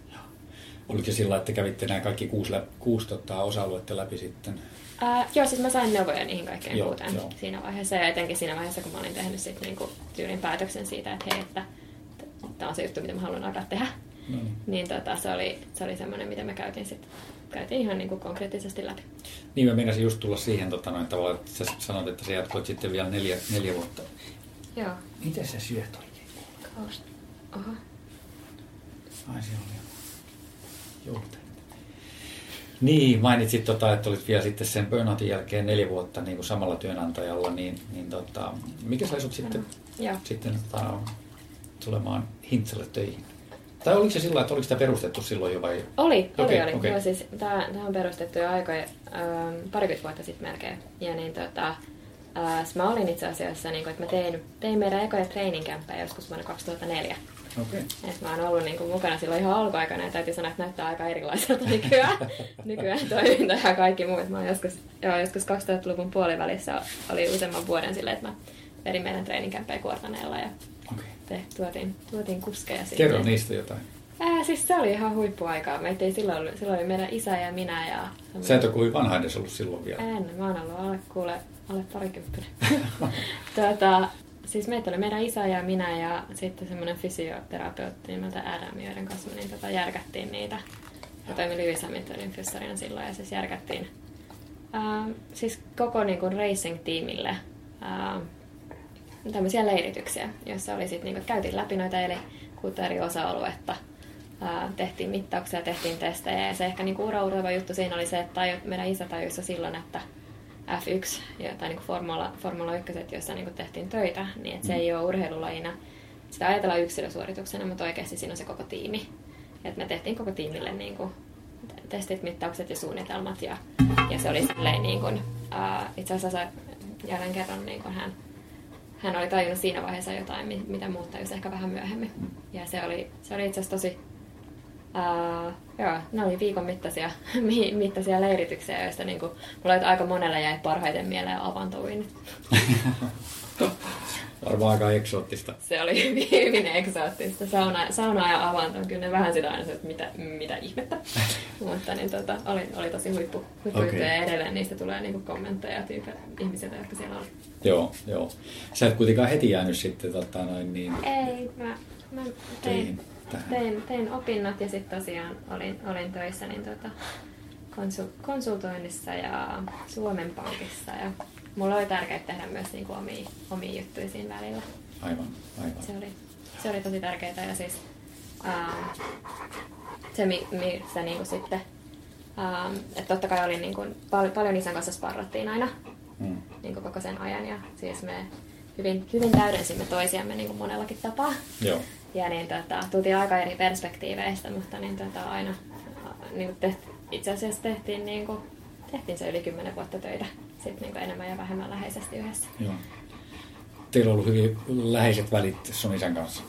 Oliko se sillä, että kävitte nämä kaikki kuusi, kuusi tota, osa-aluetta läpi sitten? Ää, joo, siis mä sain neuvoja niihin kaikkeen joo, kuuteen joo. siinä vaiheessa. Ja etenkin siinä vaiheessa, kun mä olin tehnyt sit niinku tyylin päätöksen siitä, että hei, että tämä on se juttu, mitä mä haluan alkaa tehdä. No niin. niin tota, se oli, se oli semmoinen, mitä me käytiin sitten käytiin ihan niin kuin konkreettisesti läpi. Niin, mä meinasin just tulla siihen tota, noin, tavalla, että sä sanoit, että sä jatkoit sitten vielä neljä, neljä vuotta Joo. Miten sä syöt oikein? Kaust. Oho. Ai se oli joulta. Niin, mainitsit, tota, että olit vielä sitten sen burnoutin jälkeen neljä vuotta niin kuin samalla työnantajalla, niin, niin tota, mikä sai sut sitten, Joo. sitten tota, tulemaan Hintsalle töihin? Tai oliko se sillä että oliko sitä perustettu silloin jo vai? Oli, oli, okay, oli. Okay. Joo, siis, tämä, tämä on perustettu jo aikoja, ähm, parikymmentä vuotta sitten melkein. Ja niin, tota, Ää, mä olin itse asiassa, niin kuin, että mä tein, tein meidän ekoja treeninkämppejä joskus vuonna 2004. Okei. Et mä oon ollut niin kuin, mukana silloin ihan alkuaikana ja täytyy sanoa, että näyttää aika erilaiselta nykyään, [LAUGHS] nykyään toiminta ja kaikki muu. Et Mä oon joskus, joo, joskus 2000-luvun puolivälissä oli useamman vuoden silleen, että mä vedin meidän treeninkämppejä Kuortaneella ja Okei. te, tuotiin, tuotiin kuskeja sinne. Kerro niistä jotain. Ää, siis se oli ihan huippuaikaa. Meitä ei silloin, ollut- silloin oli meidän isä ja minä ja... Sä et ole kovin vanha edes ollut silloin vielä. En, mä oon ollut alle, kuule, alle parikymppinen. [LAUGHS] tuota, siis meitä oli meidän isä ja minä ja sitten semmoinen fysioterapeutti nimeltä Adam, joiden kanssa me niin tota, järkättiin niitä. Ja toimi Lewis Hamiltonin fyssarina silloin ja siis järkättiin ää, siis koko niin kuin racing-tiimille ää, tämmöisiä leirityksiä, joissa oli sit, niin kuin, käytiin läpi noita eli kuutta eri osa-aluetta. Ää, tehtiin mittauksia, tehtiin testejä ja se ehkä niin uraurava juttu siinä oli se, että meidän isä tajusi silloin, että F1 ja, tai niin Formula, Formula 1, joissa niin tehtiin töitä, niin että se ei ole urheilulajina. Sitä ajatellaan yksilösuorituksena, mutta oikeasti siinä on se koko tiimi. Et me tehtiin koko tiimille niin kuin, testit, mittaukset ja suunnitelmat ja, ja se oli silleen niin kuin, ää, itse asiassa jälleen kerran niin kuin hän, hän oli tajunnut siinä vaiheessa jotain, mi- mitä muut tajusi ehkä vähän myöhemmin. Ja se oli, se oli itse asiassa tosi, ää, joo, ne oli viikon mittaisia, [LAUGHS] mi- mittaisia leirityksiä, joista niin kuin, mulla oli aika monella jäi parhaiten mieleen avantouinnit. [LAUGHS] Varmaan aika eksoottista. Se oli [LAUGHS] hyvin, hyvin eksoottista. Sauna, sauna ja avanto, kyllä ne vähän sitä aina, että mitä, mitä ihmettä. Mutta niin, tota, oli, oli tosi huippu, huippu okay. ja edelleen niistä tulee niinku kommentteja tyyppi, ihmisiltä, jotka siellä oli. Joo, joo. Sä et kuitenkaan heti jäänyt sitten tota, noin niin Ei, mä, mä tein, töihin tähän. tein, tein opinnot ja sitten tosiaan olin, olin töissä niin tota, konsul, konsultoinnissa ja Suomen Pankissa. Ja mulla oli tärkeää tehdä myös niinku omia, omia juttuja siinä välillä. Aivan, aivan. Se oli, se oli tosi tärkeää ja siis ähm, se, mi- missä niinku sitten, ähm, että totta kai oli niinku, pal- paljon isän kanssa sparrattiin aina Mm. niinku koko sen ajan ja siis me hyvin, hyvin täydensimme toisiamme niinku monellakin tapaa. Joo. Ja niin tota, tultiin aika eri perspektiiveistä, mutta niin tota, aina niin tehti, itse asiassa tehtiin, niin kuin, tehtiin se yli kymmenen vuotta töitä sit niin enemmän ja vähemmän läheisesti yhdessä. Joo. Teillä on ollut hyvin läheiset välit sun isän kanssa.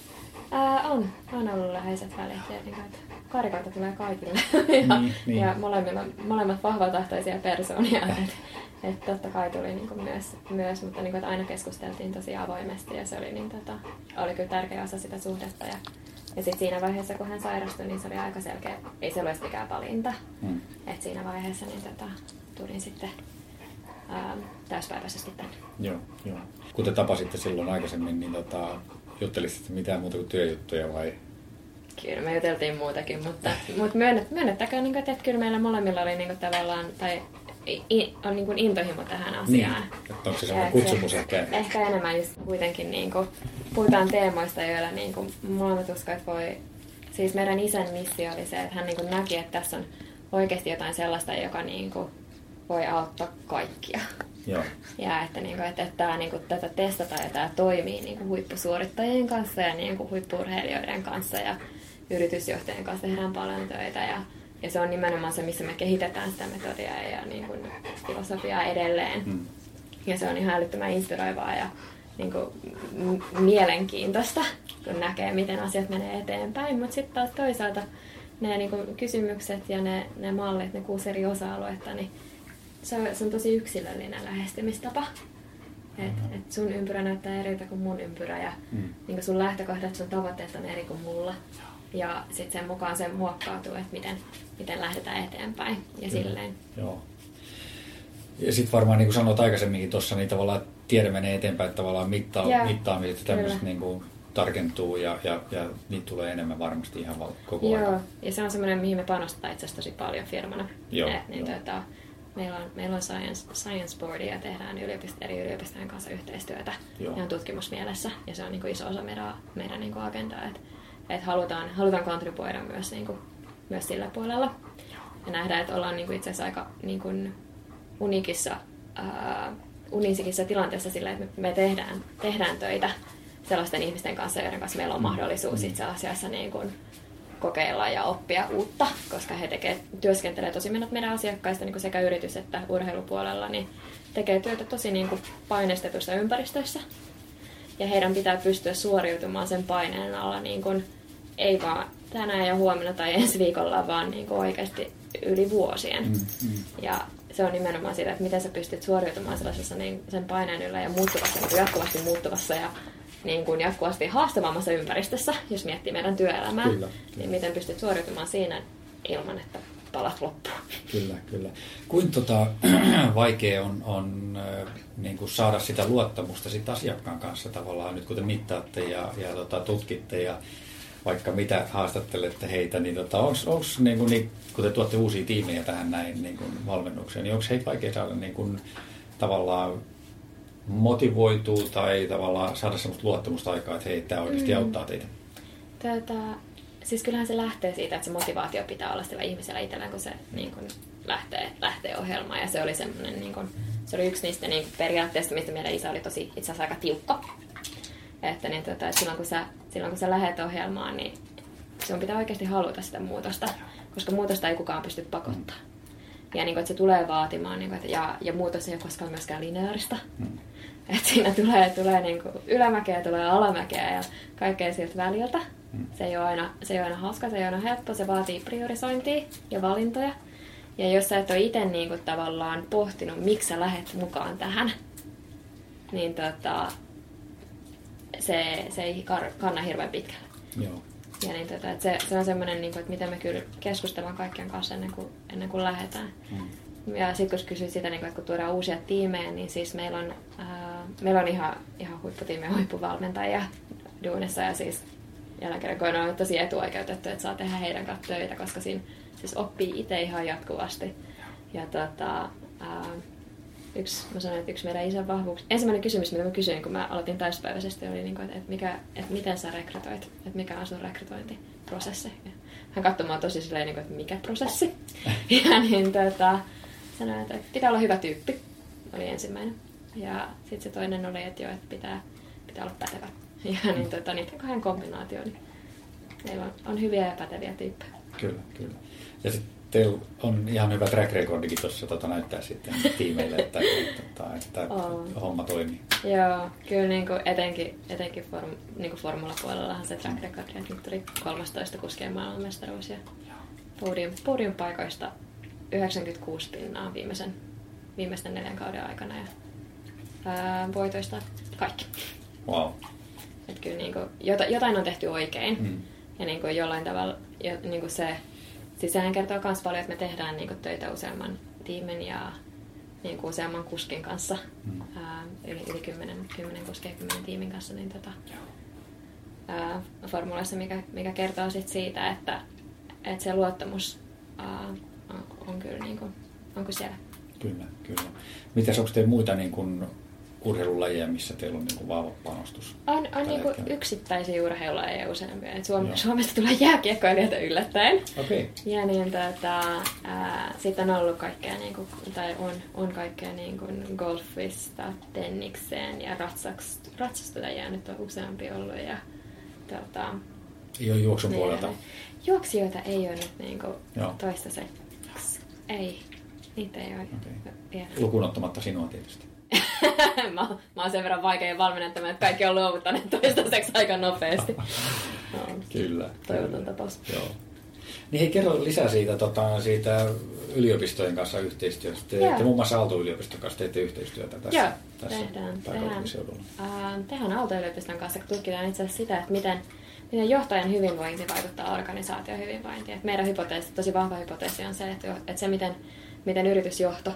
Ää, on, on ollut läheiset välit että karikoita tulee kaikille. [LAUGHS] ja, Niin, niin. ja molemmilla, molemmat vahvatahtoisia persoonia. [LAUGHS] et, et totta kai tuli niin kuin myös, myös, mutta niin kuin, että aina keskusteltiin tosi avoimesti ja se oli, niin, tota, oli kyllä tärkeä osa sitä suhdetta. Ja, ja sitten siinä vaiheessa, kun hän sairastui, niin se oli aika selkeä, ei se ole mikään valinta. Mm. Et siinä vaiheessa niin tota, tulin sitten ää, täyspäiväisesti tänne. Joo, joo. Kun te tapasitte silloin aikaisemmin, niin tota, juttelisitte mitään muuta kuin työjuttuja vai? Kyllä me juteltiin muutakin, mutta, mutta myönnet, myönnettäkään, niin kuin, että kyllä meillä molemmilla oli niin kuin, tavallaan, tai on niin kuin intohimo tähän asiaan. Niin. Että onko se sellainen kutsumus ehkä? Ehkä enemmän just kuitenkin niin kuin, puhutaan teemoista, joilla niin kuin, että voi... Siis meidän isän missio oli se, että hän niin kuin, näki, että tässä on oikeasti jotain sellaista, joka niin kuin, voi auttaa kaikkia. Joo. Ja että, niin kuin, että, että tämä, niin kuin, tätä testataan ja tämä toimii niin kuin, huippusuorittajien kanssa ja niin kuin, huippuurheilijoiden kanssa ja yritysjohtajien kanssa tehdään paljon töitä. Ja, ja se on nimenomaan se, missä me kehitetään sitä metodia ja niin kuin, filosofiaa edelleen. Mm. Ja se on ihan älyttömän inspiroivaa ja niin kuin, m- mielenkiintoista, kun näkee, miten asiat menee eteenpäin. Mutta sitten taas toisaalta ne niin kuin, kysymykset ja ne, ne mallit, ne kuusi eri osa-aluetta, niin se on, se on tosi yksilöllinen lähestymistapa. Et, et sun ympyrä näyttää eriltä kuin mun ympyrä ja Mm. niin sun lähtökohdat, sun tavoitteet on eri kuin mulla. Ja sitten sen mukaan se muokkautuu, että miten, miten lähdetään eteenpäin ja silleen. Joo. Ja sitten varmaan niin kuin sanoit aikaisemminkin tuossa, niin tavallaan tiede menee eteenpäin, että tavallaan mittaa, Joo, mittaamiset ja tämmöiset kyllä. niin kuin tarkentuu ja, ja, ja niitä tulee enemmän varmasti ihan koko Joo, ajan. ja se on semmoinen, mihin me panostetaan itse asiassa tosi paljon firmana. Joo, Et, niin, joo. tota, meillä on, meillä on science, science boardia ja tehdään yliopisto, eri yliopistojen kanssa yhteistyötä Joo. ihan tutkimusmielessä. Ja se on niin kuin iso osa meidän, meidän niin kuin agendaa, että et halutaan, halutaan kontribuoida myös, niin kuin, myös sillä puolella. Ja nähdään, että ollaan niin kuin itse asiassa aika niin kuin unikissa, ää, unisikissa tilanteessa sillä, että me, me tehdään, tehdään töitä sellaisten ihmisten kanssa, joiden kanssa meillä on mahdollisuus itse asiassa niin kuin kokeilla ja oppia uutta, koska he tekee, työskentelee tosi monet meidän asiakkaista niin kuin sekä yritys- että urheilupuolella, niin tekee työtä tosi niin kuin painestetussa ympäristössä. Ja heidän pitää pystyä suoriutumaan sen paineen alla niin kuin, ei vaan tänään ja huomenna tai ensi viikolla, vaan niin kuin oikeasti yli vuosien. Mm, mm. Ja se on nimenomaan sitä, että miten sä pystyt suoriutumaan sellaisessa niin sen paineen yllä ja muuttuvassa, niin jatkuvasti muuttuvassa ja niin kuin jatkuvasti haastavammassa ympäristössä, jos miettii meidän työelämää, kyllä, kyllä. niin miten pystyt suoriutumaan siinä ilman, että palat loppuun. Kyllä, kyllä. Kuinka tota, [CLEARS THROAT] vaikea on, on niin kuin saada sitä luottamusta sit asiakkaan kanssa tavallaan, nyt kun te mittaatte ja, ja tota, tutkitte ja vaikka mitä haastattelette heitä, niin tota, onko niin kuin, niin, kun te tuotte uusia tiimejä tähän näin niin kuin valmennukseen, niin onko heitä vaikea saada niin kuin, tavallaan motivoituu tai tavallaan saada sellaista luottamusta aikaa, että hei, tämä oikeasti mm. auttaa teitä? Tätä, siis kyllähän se lähtee siitä, että se motivaatio pitää olla sillä ihmisellä itsellään, kun se niin kun lähtee, lähtee ohjelmaan. Ja se oli semmoinen, niin kun, se oli yksi niistä niin periaatteista, mistä meidän isä oli tosi itse asiassa aika tiukka. Että, niin, tota, että silloin, kun sä, silloin kun sä lähdet ohjelmaan, niin sun pitää oikeasti haluta sitä muutosta, koska muutosta ei kukaan pysty pakottaa. Ja niin kuin, että se tulee vaatimaan, niin kuin, että, ja, ja muutos ei ole koskaan myöskään lineaarista. Mm. Että siinä tulee, tulee niin kuin ylämäkeä, tulee alamäkeä ja kaikkea siltä väliltä. Mm. Se, ei ole aina, se ei ole aina hauska, se ei ole aina helppo, se vaatii priorisointia ja valintoja. Ja jos sä et ole itse niin kuin, tavallaan pohtinut, miksi sä lähet mukaan tähän, niin tota, se, se ei kanna hirveän pitkälle. Joo. Ja niin tota, että se, se on semmoinen, niin kuin, että miten me kyllä keskustellaan kaikkien kanssa ennen kuin, ennen kuin lähdetään. Mm. Ja sitten kun kysyit sitä, niin kuin, että kun tuodaan uusia tiimejä, niin siis meillä on, ää, meillä on ihan, ihan huipputiimejä, huippuvalmentajia duunissa ja siis jälleen kerran on tosi etuoikeutettu, että saa tehdä heidän kanssa töitä, koska siinä siis oppii itse ihan jatkuvasti. Ja tota, ää, yksi, mä sanoin, että yksi meidän isän vahvuus. Ensimmäinen kysymys, mitä mä kysyin, kun mä aloitin täyspäiväisesti, oli, niin kuin, että, mikä, että miten sä rekrytoit, että mikä on sun rekrytointiprosessi. Ja hän katsoi mua tosi silleen, niin kuin, että mikä prosessi. [LAUGHS] ja niin tota, sanoin, että pitää olla hyvä tyyppi, oli ensimmäinen. Ja sitten se toinen oli, että, jo, että pitää, pitää olla pätevä. [LAUGHS] Ja niin, tota, niiden kahden kombinaatio, niin meillä on, on hyviä ja päteviä tyyppejä. Kyllä, kyllä. Ja sitten teillä on ihan hyvä track recordikin tuossa tota, näyttää sitten tiimeille, että, että, että on. homma toimii. Joo, kyllä niin kuin etenkin, etenkin form, niin kuin formula-puolellahan se track record, että nyt tuli 13 kuskien maailmanmestaruus ja podium, podium paikoista 96 pinnaa viimeisen, viimeisten neljän kauden aikana ja ää, voitoista kaikki. Wow. Että kyllä niin kuin, jotain on tehty oikein mm. ja niin kuin jollain tavalla niin kuin se Siis sehän kertoo myös paljon, että me tehdään niin kuin, töitä useamman tiimin ja niin kuin useamman kuskin kanssa, mm. ää, yli, yli kymmenen, kymmenen kuskia kymmenen tiimin kanssa, niin tota, ää, formulassa, mikä, mikä kertoo sit siitä, että, että se luottamus ää, on, on kyllä niin kuin, onko siellä. Kyllä, kyllä. Mitäs onko teillä muita niin kuin urheilulajeja, missä teillä on niin kuin vahva panostus? On, on niin kuin yksittäisiä urheilulajeja useampia. Et Suom- Suomesta tulee jääkiekkoilijoita yllättäen. Okay. Ja niin, tota, sitten on ollut kaikkea, niin kuin, tai on, on kaikkea niin kuin golfista, tennikseen ja ratsastajia nyt on useampi ollut. Ja, tota, ei ole juoksun niin, puolelta? Juoksijoita ei ole nyt niin kuin toistaiseksi. Ei, niitä ei ole okay. vielä. Lukuun ottamatta sinua tietysti. [LAUGHS] mä, mä oon sen verran vaikea valmennettamaan, että kaikki on luovuttaneet toistaiseksi aika nopeasti. No, kyllä. Toivoton kyllä. tapaus. Joo. Niin hei, kerro lisää siitä, tota, siitä yliopistojen kanssa yhteistyöstä. Te, te muun muassa Aalto-yliopiston kanssa teette yhteistyötä tässä, Joo, tässä tehdään, tehdään, äh, tehdään Aalto-yliopiston kanssa, kun tutkitaan itse asiassa sitä, että miten, miten johtajan hyvinvointi vaikuttaa organisaation hyvinvointiin. Et meidän hypoteesi, tosi vahva hypoteesi on se, että, että se miten, miten yritysjohto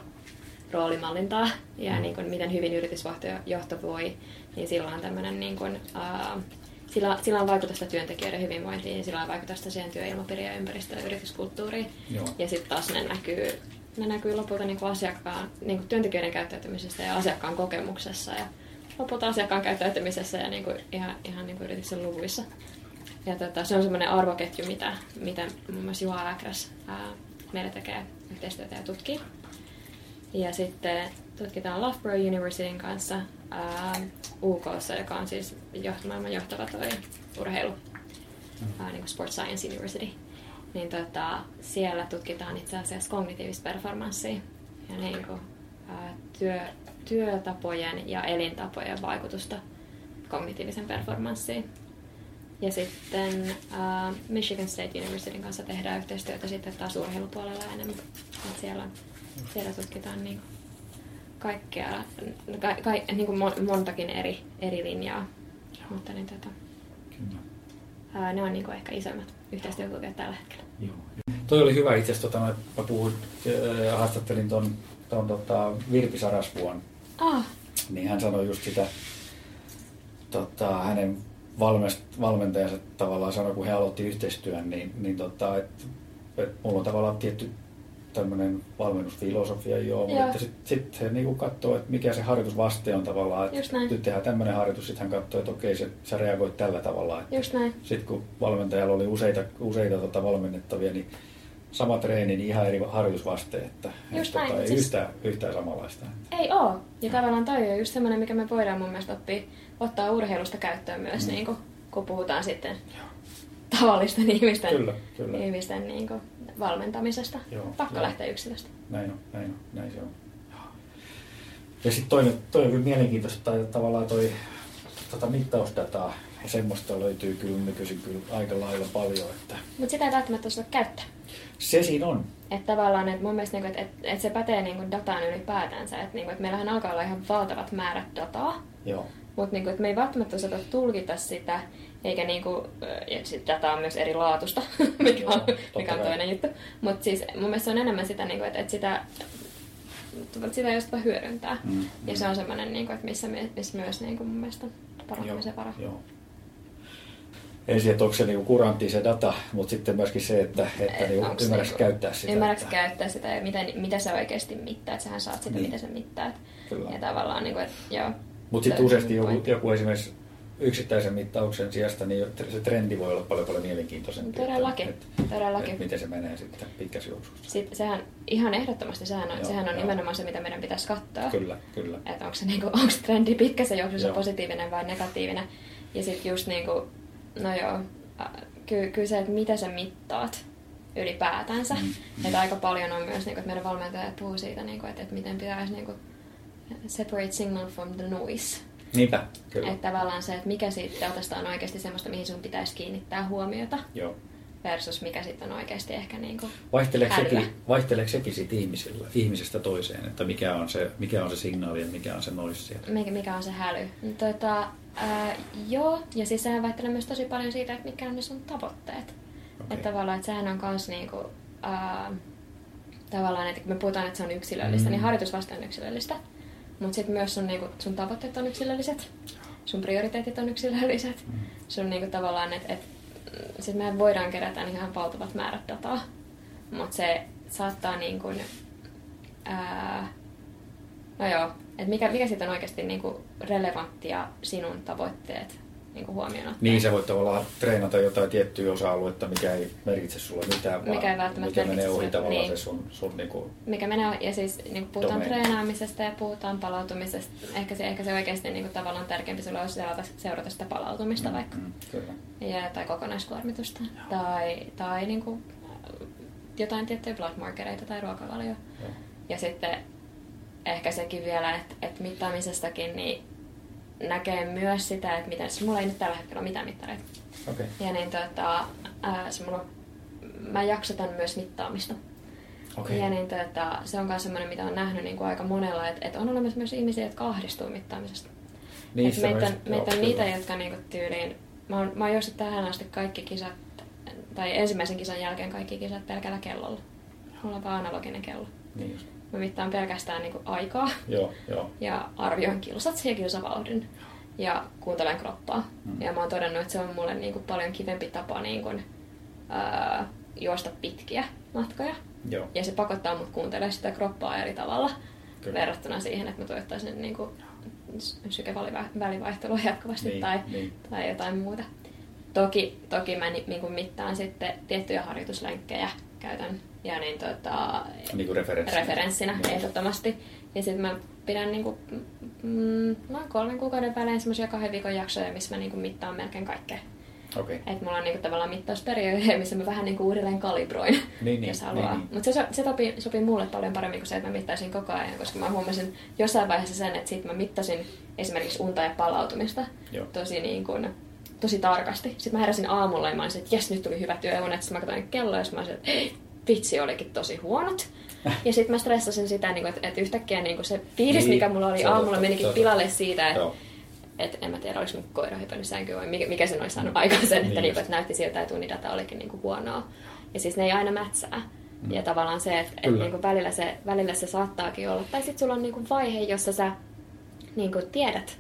roolimallintaa ja mm. niin kuin, miten hyvin yritysjohto voi, niin silloin on tämmöinen niin kuin, uh, sillä, sillä on vaikutusta työntekijöiden hyvinvointiin ja sillä on vaikutusta siihen työilmapiiriin ja ympäristöön ja yrityskulttuuriin. Joo. Ja sitten taas ne näkyy, ne näkyy lopulta niin kuin asiakkaan, niin kuin työntekijöiden käyttäytymisessä ja asiakkaan kokemuksessa ja lopulta asiakkaan käyttäytymisessä ja niin kuin ihan, ihan niin kuin yrityksen luvuissa. Ja tota, se on semmoinen arvoketju, mitä, mitä muun muassa Juha Äkräs meillä tekee yhteistyötä ja tutkii. Ja sitten tutkitaan Loughborough Universityn kanssa ää, UK, joka on siis joht, maailman johtava toi urheilu, mm. uh, niin kuin Sports Science University. Niin tota, siellä tutkitaan itse asiassa kognitiivista performanssia ja niin kuin, uh, työ, työtapojen ja elintapojen vaikutusta kognitiivisen performanssiin. Ja sitten uh, Michigan State Universityn kanssa tehdään yhteistyötä sitten taas urheilupuolella enemmän. Et siellä, siellä tutkitaan niin kaikkea, ka, ka, niin kuin montakin eri, eri linjaa. Mutta niin, tota, Kyllä. Uh, ne on niin kuin ehkä isoimmat yhteistyökulkijat tällä hetkellä. Joo. Toi oli hyvä itse asiassa, tota, mä puhuin, äh, haastattelin ton, ton tota, Virpi Sarasvuon. Ah. Niin hän sanoi just sitä, tota, hänen valmest, valmentajansa tavallaan sanoi, kun he aloitti yhteistyön, niin, niin tota, että et mulla on tavallaan tietty tämmöinen valmennusfilosofia, joo, joo. mutta sitten sit he niinku katsoo, että mikä se harjoitusvaste on tavallaan, että nyt tehdään tämmöinen harjoitus, sitten hän katsoo, että okei, se, sä reagoit tällä tavalla. Sitten kun valmentajalla oli useita, useita tota valmennettavia, niin sama treeni, niin ihan eri harjoitusvaste, että, just että näin. Tota, ei siis... yhtään, yhtään samanlaista. Ei oo. Ja tavallaan toi on just semmoinen, mikä me voidaan mun mielestä oppia, ottaa urheilusta käyttöön myös, mm. niin kun, kun puhutaan sitten Joo. tavallisten ihmisten, kyllä, kyllä. ihmisten niin kuin, valmentamisesta. Joo, Pakko joo. lähteä yksilöstä. Näin on, näin on, näin se on. Ja sitten toi, toi on kyllä mielenkiintoista, että tavallaan toi tota mittausdataa ja semmoista löytyy kyllä nykyisin kyllä aika lailla paljon. Että... Mutta sitä ei välttämättä osata käyttää. Se siinä on. Että tavallaan, että mun mielestä, että, että, että se pätee niin kuin dataan ylipäätänsä. Että, niin kuin, että meillähän alkaa olla ihan valtavat määrät dataa. Joo. Mutta niin kuin, että me ei välttämättä osata tulkita sitä eikä niinku, ja sit data on myös eri laatusta, [LAUGHS] mikä on, mikä on toinen juttu. Mutta siis mun mielestä se on enemmän sitä, niinku, että, että sitä, sitä just hyödyntää. Mm, ja mm. se on semmoinen, niinku, että missä, missä myös niinku, mun mielestä parantamisen vara. Joo. Ensin, että onko se niinku kurantti se data, mutta sitten myöskin se, että, että niinku ymmärrätkö niinku, käyttää sitä. Ymmärrätkö että... käyttää sitä ja mitä, mitä se oikeasti mittaa, että sähän saat sitä, niin. mitä sä mittaat. Kyllä. Ja tavallaan, niinku, että joo. Mutta sitten useasti joku, joku esimerkiksi yksittäisen mittauksen sijasta, niin se trendi voi olla paljon paljon mielenkiintoisempi. Todellakin. Että, Todellakin. Että miten se menee sitten pitkässä juoksussa. Sitten sehän, ihan ehdottomasti sehän on, joo, sehän on joo. nimenomaan se, mitä meidän pitäisi katsoa. Kyllä, kyllä. Että onko se, niinku, onko trendi pitkässä juoksussa joo. positiivinen vai negatiivinen. Ja sitten just niin kuin, no joo, ky, kyllä se, että mitä sä mittaat ylipäätänsä. Mm. Että aika paljon on myös, niin kuin, että meidän valmentajat puhuu siitä, niin kuin, että, että miten pitäisi niin kuin, separate signal from the noise. Niinpä, kyllä. Että tavallaan se, että mikä siitä datasta on oikeasti semmoista, mihin sun pitäisi kiinnittää huomiota. Joo. Versus mikä sitten on oikeasti ehkä niin kuin vaihteleeko, sekin, vaihteleeko sekin siitä ihmisillä, ihmisestä toiseen, että mikä on se, mikä on se signaali ja mikä on se noise siellä? Mikä, mikä on se häly? Tota, ää, joo, ja siis sehän vaihtelee myös tosi paljon siitä, että mitkä on ne sun tavoitteet. Okay. Että tavallaan, että sehän on kans niinku, ää, tavallaan, että kun me puhutaan, että se on yksilöllistä, mm. niin harjoitus vasta on yksilöllistä. Mutta sitten myös sun, niinku, sun tavoitteet on yksilölliset, sun prioriteetit on yksilölliset. Mm. Sun niinku, tavallaan, että et, sit me voidaan kerätä ihan valtavat määrät dataa, mutta se saattaa niinku, ää, no joo, että mikä, mikä sitten on oikeasti niinku relevanttia sinun tavoitteet niin kuin huomioon ottaa. Niin, sä voit tavallaan treenata jotain tiettyä osa-aluetta, mikä ei merkitse sulle mitään, mikä ei välttämättä mikä menee ohi tavallaan niin. se sun, sun niin kuin Mikä menee, ja siis niin kuin puhutaan domain. treenaamisesta ja puhutaan palautumisesta. Ehkä se, ehkä se oikeasti niin kuin, tavallaan tärkeämpi sulle olisi seurata, seurata sitä palautumista mm, vaikka. Mm, kyllä. Ja, tai kokonaiskuormitusta. Joo. Tai, tai niin kuin, jotain tiettyjä blood markereita tai ruokavalio. Joo. Ja sitten ehkä sekin vielä, että, että mittaamisestakin, niin näkee myös sitä, että miten, siis mulla ei nyt tällä hetkellä ole mitään mittareita. Okay. Ja niin tota, ää, se mulla, mä jaksotan myös mittaamista. Okay. Ja niin tota, se on myös semmoinen, mitä on nähnyt niin kuin aika monella, että, että on olemassa myös ihmisiä, jotka ahdistuu mittaamisesta. Niin, meitä, on, meitä on niitä, jotka niin kuin, tyyliin, mä oon, mä oon juossut tähän asti kaikki kisat, tai ensimmäisen kisan jälkeen kaikki kisat pelkällä kellolla. Mulla on vaan analoginen kello. Niin just. Mä mittaan pelkästään niin aikaa joo, joo. ja arvioin kilsat ja kilsavauhdin ja kuuntelen kroppaa. Mm. Ja mä oon todennut, että se on mulle niin kuin paljon kivempi tapa niin kuin, ää, juosta pitkiä matkoja. Joo. Ja se pakottaa mut kuuntelemaan sitä kroppaa eri tavalla Kyllä. verrattuna siihen, että mä tuottaisin niin kuin sykevälivaihtelua jatkuvasti niin, tai, niin. tai jotain muuta. Toki, toki mä niin kuin mittaan sitten tiettyjä harjoituslenkkejä, käytän ja niin, tota, niin kuin referenssinä, referenssinä niin. ehdottomasti. Ja sitten mä pidän niin kuin, mm, noin kolmen kuukauden välein semmoisia kahden viikon jaksoja, missä mä niin kuin mittaan melkein kaikkea. Okei. Että mulla on niinku tavallaan mittausperiode, missä mä vähän niinku uudelleen kalibroin, Niin, jos niin, haluaa. niin, niin. Mutta se, se sopii, sopii mulle paljon paremmin kuin se, että mä mittaisin koko ajan, koska mä huomasin jossain vaiheessa sen, että sit mä mittasin esimerkiksi unta ja palautumista Joo. tosi, niin kuin, tosi tarkasti. Sitten mä heräsin aamulla ja mä olisin, että jes, nyt tuli hyvät yöunet. Sitten mä katsoin kelloa ja mä olisin, että "Hei, vitsi olikin tosi huonot. [LAUGHS] Ja sitten mä stressasin sitä, niin kuin, että, että yhtäkkiä niin kuin se fiilis, Niin, mikä mulla oli aamulla, totta, menikin pilalle siitä, että et en mä tiedä, oliko mun koira hypännyt sänkyyn vai mikä, mikä sen olisi saanut aikaan sen, että, Niin niin just. että näytti siltä, että unidata olikin niinku huonoa. Ja siis ne ei aina mätsää. Mm. Ja tavallaan se, että et niinku välillä, se, välillä se saattaakin olla. Tai sitten sulla on niinku vaihe, jossa sä niinku tiedät,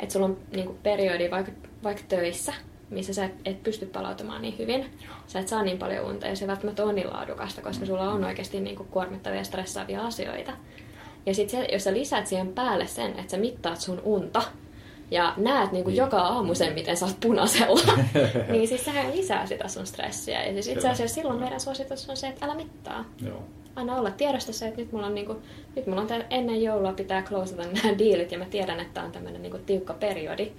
että sulla on niinku periodi vaikka, vaikka töissä, missä sä et, pysty palautumaan niin hyvin. Sä et saa niin paljon unta ja se välttämättä ole niin laadukasta, koska sulla on oikeasti niinku kuormittavia ja stressaavia asioita. Ja sitten jos sä lisät siihen päälle sen, että sä mittaat sun unta, ja näet niin kuin Niin. joka aamu sen, miten sä oot punaisella, [LAUGHS] niin siis sehän lisää sitä sun stressiä. Ja siis itse asiassa silloin meidän suositus on se, että älä mittaa. Joo. Anna olla tiedosta se, että nyt mulla on, niin kuin, nyt mulla on ennen joulua pitää closata nämä diilit ja mä tiedän, että on tämmöinen niin tiukka periodi,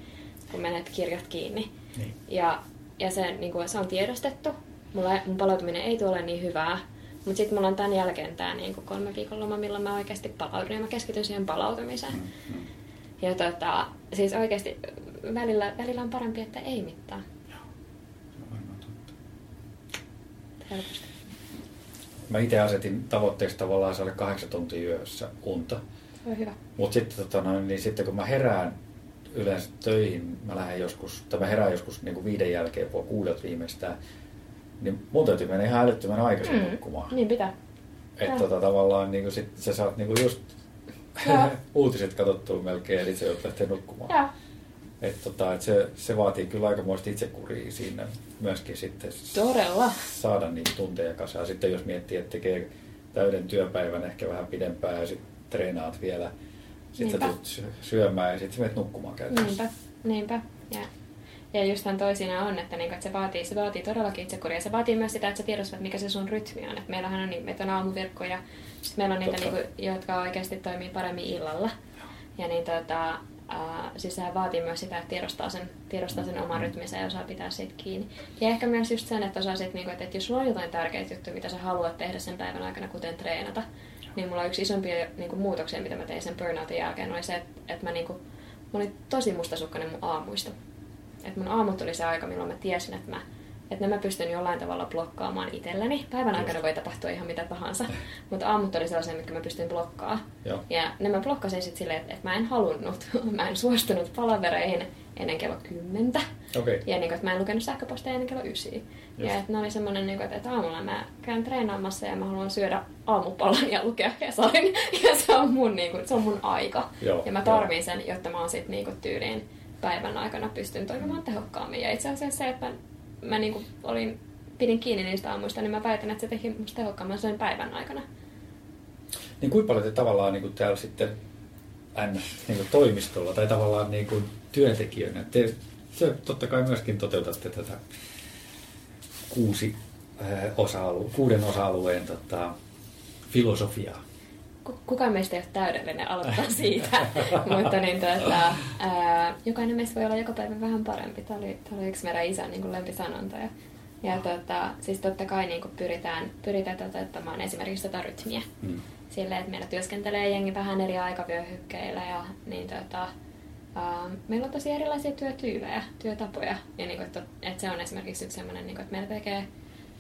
kun menet kirjat kiinni. Niin. Ja, ja se, niin kuin, se on tiedostettu. Mulla, mun palautuminen ei tule niin hyvää. Mutta sitten mulla on tämän jälkeen tämä niin kolme viikon loma, milloin mä oikeasti palaudun ja mä keskityn siihen palautumiseen. Mm, mm. Ja tota, siis oikeasti välillä, välillä on parempi, että ei mittaa. Se on varmaan totta. Helposti. Mä itse asetin tavoitteeksi tavallaan saada kahdeksan tuntia yössä unta. Se on hyvä. Mutta sitten, tota, niin sitten kun mä herään yleensä töihin, mä lähden joskus, tai mä herään joskus niin kuin viiden jälkeen, puoli kuudelta viimeistään, niin mun täytyy mennä ihan älyttömän aikaisin mm. nukkumaan. Niin pitää. Että tota, tavallaan niin kuin sit, sä saat niin kuin just [LAUGHS] uutiset katsottua melkein, eli se joudut lähteä nukkumaan. Joo. Et tota, et se, se vaatii kyllä aikamoista itsekuria siinä myöskin sitten Todella. saada niitä tunteja kasaan. Sitten jos miettii, että tekee täyden työpäivän ehkä vähän pidempään ja sitten treenaat vielä, sitten sä tulet syö- syömään ja sitten menet nukkumaan käytännössä. Niinpä. Niinpä. Ja, ja just tämän toisina on, että, niinku, että se, vaatii, se vaatii todellakin itsekuria. Se vaatii myös sitä, että sä tiedostat, mikä se sun rytmi on. Että meillähän on, niin, meitä on aamuvirkkoja, sitten meillä on niitä, Totta. niinku, jotka oikeasti toimii paremmin illalla. Ja niin tota, Uh, siis sehän vaatii myös sitä, että tiedostaa sen, tiedostaa sen oman rytminsä ja osaa pitää siitä kiinni. Ja ehkä myös just sen, että osaa sit, niinku, että, että jos sulla on jotain tärkeitä juttuja, mitä sä haluat tehdä sen päivän aikana, kuten treenata, niin mulla yksi isompia niinku, muutoksia, mitä mä tein sen burnoutin jälkeen, oli se, että, että mä, niinku, mä olin tosi mustasukkainen mun aamuista. Että mun aamut oli se aika, milloin mä tiesin, että mä että mä pystyn jollain tavalla blokkaamaan itselleni. Päivän aikana voi tapahtua ihan mitä tahansa, [LAUGHS] mutta aamut oli sellaisia, mitkä mä pystyn blokkaamaan. Ja ne mä blokkasin sitten silleen, että, että mä en halunnut, [LAUGHS] mä en suostunut palavereihin ennen kello kymmentä. Okei. Ja niin kuin, että mä en lukenut sähköposteja ennen kello. Just. Ja että ne oli semmoinen, niin kuin, että, aamulla mä käyn treenaamassa ja mä haluan syödä aamupalan ja lukea Hesarin. [LAUGHS] Ja se on mun, niin kuin, se on mun aika. Joo, ja mä tarvin sen, jotta mä oon sit niin kuin, tyyliin päivän aikana pystyn toimimaan tehokkaammin. Ja itse asiassa se, että mä, mä niin kuin, olin, pidin kiinni niistä aamuista, niin mä väitän, että se teki musta tehokkaamman sen päivän aikana. Niin kuinka paljon te tavallaan niin kuin täällä sitten. Niin kuin toimistolla tai tavallaan niin kuin työntekijöinä, te, te totta kai myöskin toteutatte tätä kuusi äh, osa-alue, kuuden osa-alueen tota, filosofiaa. Ku- kukaan meistä ei ole täydellinen aloittaa siitä, [LAUGHS] mutta niin, tuota, ää, jokainen meistä voi olla joka päivä vähän parempi. Tämä oli, tämä oli yksi meidän isän niin kuin lempisanonta. Ja, ja tuota, siis totta kai niin kuin pyritään, pyritään toteuttamaan esimerkiksi tätä rytmiä. Mm. Silleen, että meillä työskentelee jengi vähän eri aikavyöhykkeillä ja niin tuota, ää, meillä on tosi erilaisia työtyylejä, työtapoja. Ja niin kuin, että, että se on esimerkiksi yksi sellainen, niin kuin, että meillä tekee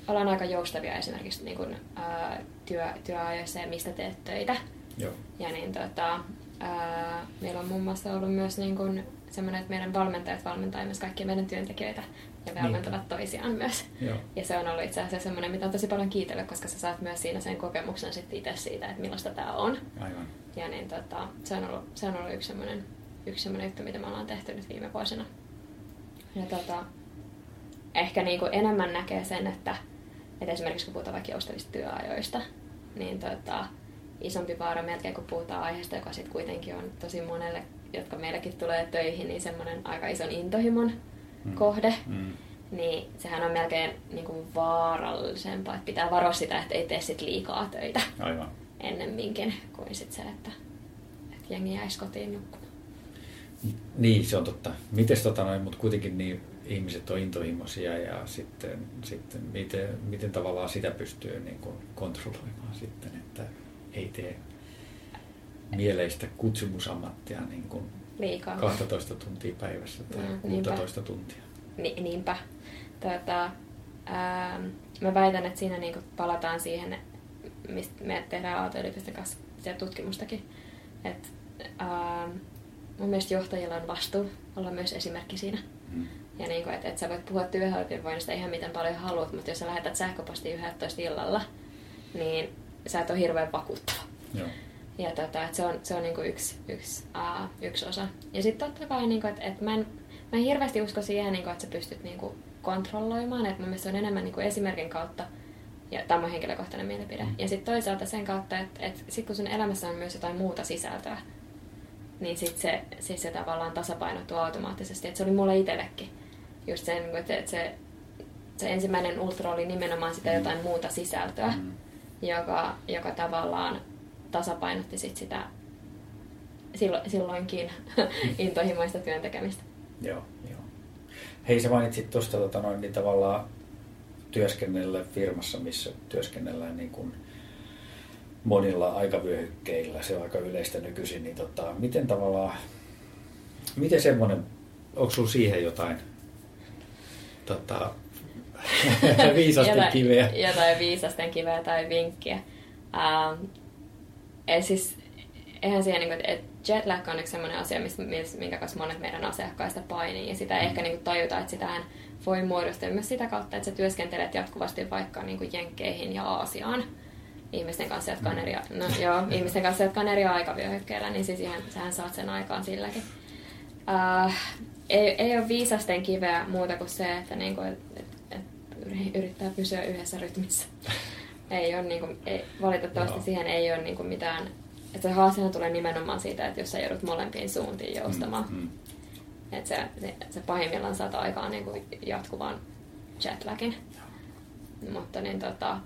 ollaan aika joustavia esimerkiksi niin kuin, ää, työ, työajoissa ja mistä teet töitä. Joo. Ja niin tota, ää, meillä on muun muassa ollut myös niin kuin semmoinen, että meidän valmentajat valmentaa myös kaikkia meidän työntekijöitä ja Niin. valmentavat toisiaan myös. Joo. Ja se on ollut itse asiassa semmoinen, mitä on tosi paljon kiitellä, koska sä saat myös siinä sen kokemuksen sitten itse siitä, että millaista tämä on. Aivan. Ja niin tota, se on ollut, se on ollut yksi semmoinen, yksi semmoinen juttu, mitä me ollaan tehty nyt viime vuosina. Ja tota, ehkä niin kuin enemmän näkee sen, että, että esimerkiksi kun puhutaan vaikka joustavista työajoista, niin tota, isompi vaara melkein, kun puhutaan aiheesta, joka sitten kuitenkin on tosi monelle, jotka meilläkin tulee töihin, niin semmoinen aika ison intohimon Mm. kohde. Mm. Niin sehän on melkein niin kuin vaarallisempaa, että pitää varoa sitä, että ei tee sit liikaa töitä Aivan. ennemminkin kuin sit se, että, että jengi jäisi kotiin nukkumaan. Niin, se on totta. Mites tota noin, mutta kuitenkin niin ihmiset on intohimoisia ja sitten, sitten miten, miten tavallaan sitä pystyy niin kuin kontrolloimaan sitten, että ei tee mieleistä kutsumusammattia niin kuin Liikaa. 12 tuntia päivässä tai Mm, 16 tuntia. Ni, niinpä. Tota, ää, mä väitän, että siinä niinku palataan siihen, mistä me tehdään Aalto-yliopiston kanssa tutkimustakin. Et, ää, mun mielestä johtajilla on vastuu olla myös esimerkki siinä. Mm. Ja niinku, että et sä voit puhua työhyvinvoinnista ihan miten paljon haluat, mutta jos sä lähetät sähköposti 11 illalla, niin sä et ole hirveän vakuuttava. Joo. Ja tota, et se on, se on niinku yksi, yksi, uh, yksi osa. Ja sitten totta kai, niinku, että et mä, en, mä en hirveästi usko siihen, niinku, että sä pystyt niinku, kontrolloimaan. Et mun mielestä se on enemmän niinku, esimerkin kautta, ja tämä on henkilökohtainen mielipide. Mm. Ja sitten toisaalta sen kautta, että et sit kun sun elämässä on myös jotain muuta sisältöä, niin sitten se, sit se tavallaan tasapainottuu automaattisesti. Et se oli mulle itsellekin just sen, niinku, että et se, se ensimmäinen ultra oli nimenomaan sitä Mm. jotain muuta sisältöä, Mm. joka, joka tavallaan tasapainotti sit sitä sillo, silloinkin [LAUGHS] intohimoista työn tekemistä. Joo, joo. Hei, sä mainitsit tuosta tota, noin, niin tavallaan työskennellä firmassa, missä työskennellään niin kuin monilla aikavyöhykkeillä, se on aika yleistä nykyisin, niin tota, miten tavallaan, miten semmoinen, onko sulla siihen jotain tota, [LAUGHS] viisasten jotain, kiveä? Jotain viisasten kiveä tai vinkkiä. Ähm, ei siis, eihän siihen, niin kuin, että jetlag on yksi sellainen asia, minkä kanssa monet meidän asiakkaista painii. Ja sitä ei Mm. ehkä niin kuin, tajuta, että sitähän voi muodostua myös sitä kautta, että sä työskentelet jatkuvasti vaikka niin kuin Jenkkeihin ja Aasiaan ihmisten kanssa, jotka on eri, no, joo, [LAUGHS] ihmisten kanssa, jotka on eri aikavyöhykkeillä, niin siis ihan, sähän saat sen aikaan silläkin. Uh, ei, ei ole viisasten kiveä muuta kuin se, että niinku, et, et, et yrittää pysyä yhdessä rytmissä. [LAUGHS] ei ole, niinku, ei, valitettavasti Joo. siihen ei ole niinku mitään... Että se haastehan tulee nimenomaan siitä, että jos sä joudut molempiin suuntiin joustamaan. Mm, mm. Että se, se, se pahimmillaan saat aikaan niinku jatkuvan jetlagin. Mutta niin tota,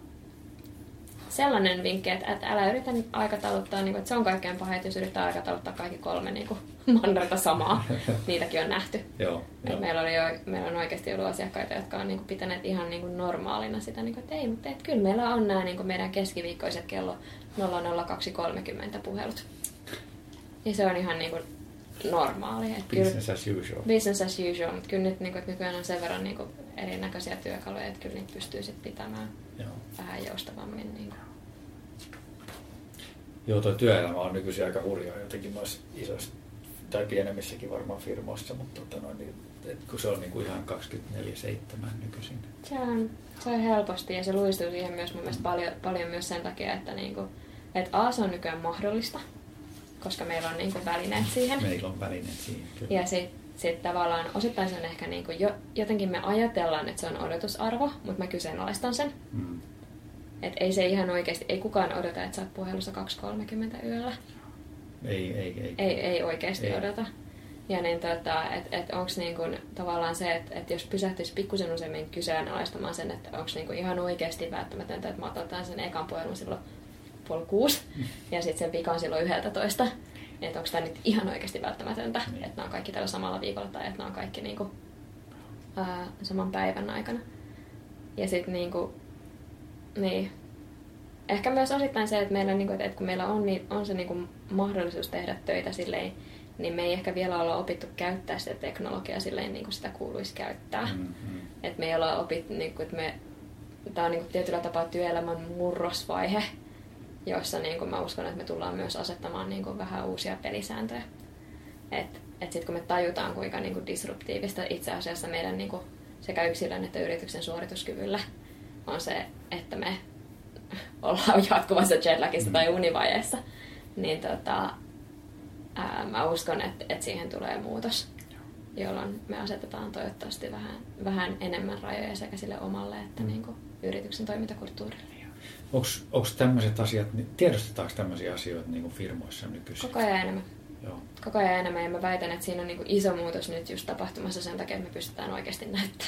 sellainen vinkki, että, että älä yritä aikatauluttaa, niin kuin, että se on kaikkein pahin, että jos yrittää aikatauluttaa kaikki kolme niin kuin, [LAUGHS] mannerta samaa. [LAUGHS] Niitäkin on nähty. Joo, joo. meillä, oli jo, meillä on oikeasti ollut asiakkaita, jotka on niin kuin, pitäneet ihan niin kuin, normaalina sitä, niin kuin, että ei, mutta et, kyllä meillä on nämä niin kuin, meidän keskiviikkoiset kello 00230 puhelut. Ja se on ihan niin kuin, normaali. Et kyllä, Business as usual. business as usual, mutta kyllä nyt, niin kuin, että nykyään on sen verran niin kuin, erinäköisiä työkaluja, että kyllä niitä pystyy sit pitämään Joo. vähän joustavammin. Niin kuin. Joo, tuo työelämä on nykyisin aika hurjaa jotenkin noissa isoissa tai pienemmissäkin varmaan firmoissa, mutta tota noin, niin, et kun se on niin kuin ihan 24-7 nykyisin. Se on, se on helposti ja se luistuu siihen myös mun mielestä paljon, paljon myös sen takia, että, niinku, että A, se on nykyään mahdollista, koska meillä on niinku välineet siihen. Meillä on välineet siihen. Kyllä. Ja sitten sit tavallaan osittain se on ehkä niinku jo, jotenkin me ajatellaan, että se on odotusarvo, mutta mä kyseenalaistan sen. Mm. Että ei se ihan oikeasti, ei kukaan odota, että sä oot puhelussa 2.30 yöllä. Ei, ei, ei. Ei, ei oikeasti Ei. odota. Ja niin tota, että et onko niinku tavallaan se, että et jos pysähtyisi pikkusen useammin kyseenalaistamaan sen, että onko niinku ihan oikeasti välttämätöntä, että mä otan sen ekan puhelun silloin puoli kuusi [LAUGHS] ja sitten sen vikan silloin yhdeltä toista. Että onko tämä nyt ihan oikeasti välttämätöntä, Niin. että nämä on kaikki tällä samalla viikolla tai että nämä on kaikki niinku, ää, saman päivän aikana. Ja sitten niinku, niin, ehkä myös osittain se, että, meillä, niinku, että kun meillä on, niin on se niinku mahdollisuus tehdä töitä silleen, niin me ei ehkä vielä olla opittu käyttää sitä teknologiaa silleen, niin kuin sitä kuuluisi käyttää. Mm, mm. Että me ei olla opittu, niin kuin, että me, tämä on niin kuin tietyllä tapaa työelämän murrosvaihe, jossa niin kuin mä uskon, että me tullaan myös asettamaan niin kuin vähän uusia pelisääntöjä. Että et sitten kun me tajutaan, kuinka niin kuin disruptiivista itse asiassa meidän niin kuin sekä yksilön että yrityksen suorituskyvyllä on se, että me ollaan jatkuvassa jetlagissa Mm. tai univajeessa, niin tota, ää, mä uskon, että, että siihen tulee muutos, jolloin me asetetaan toivottavasti vähän, vähän enemmän rajoja sekä sille omalle että Mm. niin kuin yrityksen toimintakulttuurille. Onko tämmöiset asiat, niin tiedostetaanko tämmöisiä asioita niin kuin firmoissa nykyisin? Koko ajan enemmän. Joo. Koko ajan enemmän ja mä väitän, että siinä on niin kuin iso muutos nyt just tapahtumassa sen takia, että me pystytään oikeasti näyttää,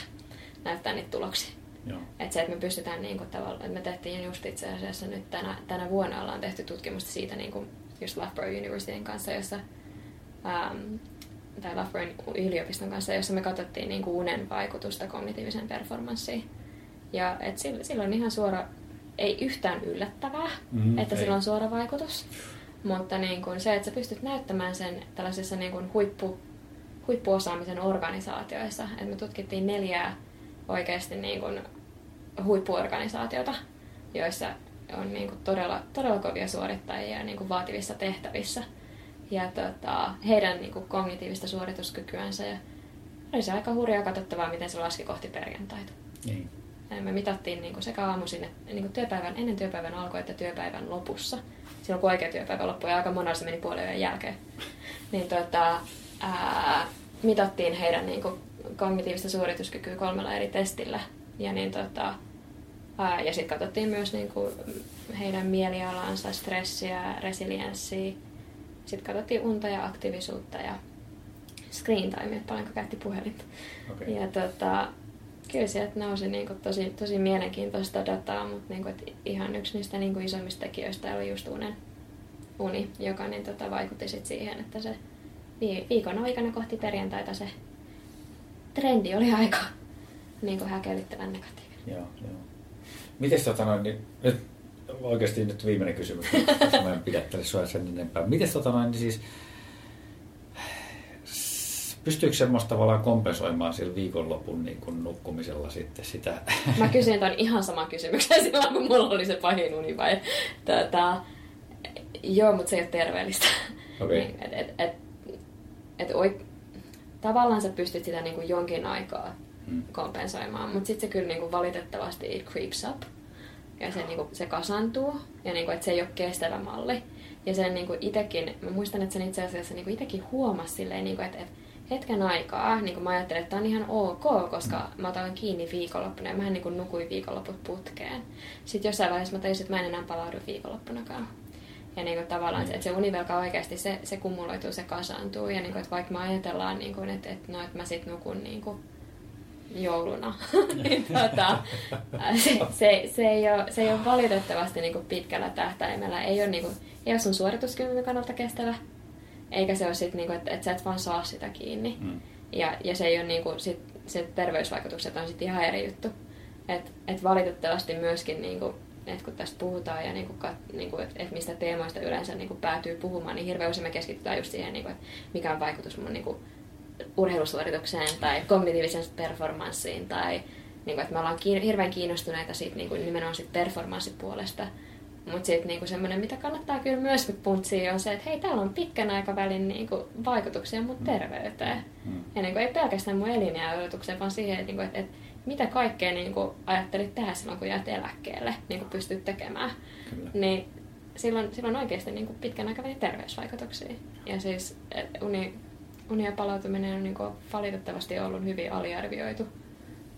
näyttää niitä tuloksia. Joo. Että se, että me pystytään niin kuin, tavallaan, että me tehtiin just itse asiassa nyt tänä, tänä vuonna ollaan tehty tutkimusta siitä niin kuin just Loughborough Universityn kanssa, jossa ähm, tai Loughboroughn yliopiston kanssa, jossa me katsottiin niin kuin unen vaikutusta kognitiiviseen performanssiin. Ja et sillä, sillä on ihan suora, ei yhtään yllättävää, mm, että ei. sillä on suora vaikutus. Mutta niin kuin se, että sä pystyt näyttämään sen tällaisessa niin kuin huippu, huippuosaamisen organisaatioissa. Että me tutkittiin neljää oikeasti niin kuin huippuorganisaatiota, joissa on niin kuin todella, todella kovia suorittajia niin kuin vaativissa tehtävissä. Ja tota, heidän niin kuin kognitiivista suorituskykyänsä. Ja oli se aika hurjaa katsottavaa, miten se laski kohti perjantaita. Niin. Me mitattiin niin kuin sekä aamuisin niin kuin työpäivän, ennen työpäivän alkua että työpäivän lopussa. Silloin kun oikea työpäivä loppui ja aika monella se meni puolen jälkeen. [LAUGHS] Niin tota, ää, mitattiin heidän niin kuin, kognitiivista suorituskykyä kolmella eri testillä. Ja, niin, tota, ää, ja sitten katsottiin myös niin kuin, heidän mielialansa, stressiä, resilienssiä. Sitten katsottiin unta ja aktiivisuutta ja screen time, että paljonko käytti puhelinta. Okay. Ja tota, kyllä sieltä nousi niin kuin, tosi, tosi mielenkiintoista dataa, mutta niin kuin, ihan yksi niistä niin kuin, isommista tekijöistä oli just unen, uni, joka niin, tota, vaikutti sit siihen, että se viikon aikana kohti perjantaita se trendi oli aika niin kuin häkellyttävän negatiivinen. Joo, joo. Miten tota noin, niin, nyt oikeasti nyt viimeinen kysymys, mä en pidättele sua sen enempää. Miten tota noin, niin siis, pystyykö semmoista tavallaan kompensoimaan sillä viikonlopun niin kuin nukkumisella sitten sitä? Mä kysyin ton ihan sama kysymyksen silloin, kun mulla oli se pahin uni vai, tota, joo, mutta se ei ole terveellistä. Okay. Niin, et, et, et, et oi, tavallaan sä pystyt sitä niin kuin jonkin aikaa hmm. kompensoimaan, mutta sitten se kyllä niin kuin valitettavasti it creeps up ja se, niin kuin, se kasantuu ja niin kuin, että se ei ole kestävä malli. Ja sen niin kuin itekin, mä muistan, että sen itse asiassa niin kuin itekin huomasi silleen, niin kuin, että, että hetken aikaa niin kuin mä ajattelin, että tämä on ihan ok, koska mä otan kiinni viikonloppuna ja mä niin kuin nukuin viikonloput putkeen. Sitten jossain vaiheessa mä tajusin, että mä en enää palaudu viikonloppunakaan. Ja niin kuin tavallaan, että se univelka oikeasti se, se kumuloituu, se kasaantuu. Ja niin kuin, että vaikka me ajatellaan, niin kuin, että, että, no, että mä sitten nukun niin kuin jouluna, [LAUGHS] niin tota, se, se, se, ei ole, se ei ole valitettavasti niin kuin pitkällä tähtäimellä. Ei ole, niin kuin, ei ole sun suorituskyvyn kannalta kestävä. Eikä se ole sit, niin kuin, että, että sä et vaan saa sitä kiinni. Mm. Ja, ja se ei ole niin kuin, sit, se terveysvaikutukset on sitten ihan eri juttu. Et, et valitettavasti myöskin niin kuin, että kun tästä puhutaan ja niin kuin, niin kuin, että, että mistä teemoista yleensä niin kuin päätyy puhumaan, niin hirveän usein me keskitytään just siihen, niin kuin, että mikä on vaikutus mun niin kuin, urheilusuoritukseen tai kognitiiviseen performanssiin tai niin kuin, että me ollaan kiin, hirveän kiinnostuneita siitä niin kuin, nimenomaan siitä performanssipuolesta. Mutta sitten niinku semmoinen, mitä kannattaa kyllä myös puntsia, on se, että hei, täällä on pitkän aikavälin niinku, vaikutuksia mun mm. terveyteen. Mm. Ja niinku, ei pelkästään mun eliniäodotukseen, vaan siihen, että, niinku, että, että mitä kaikkea niin kuin, ajattelit tehdä silloin, kun jäät eläkkeelle, niin kuin pystyt tekemään. Kyllä. Niin silloin, silloin oikeasti niin kuin pitkän aikavälin terveysvaikutuksia. Ja siis uni, uni ja palautuminen on niin kuin, valitettavasti ollut hyvin aliarvioitu,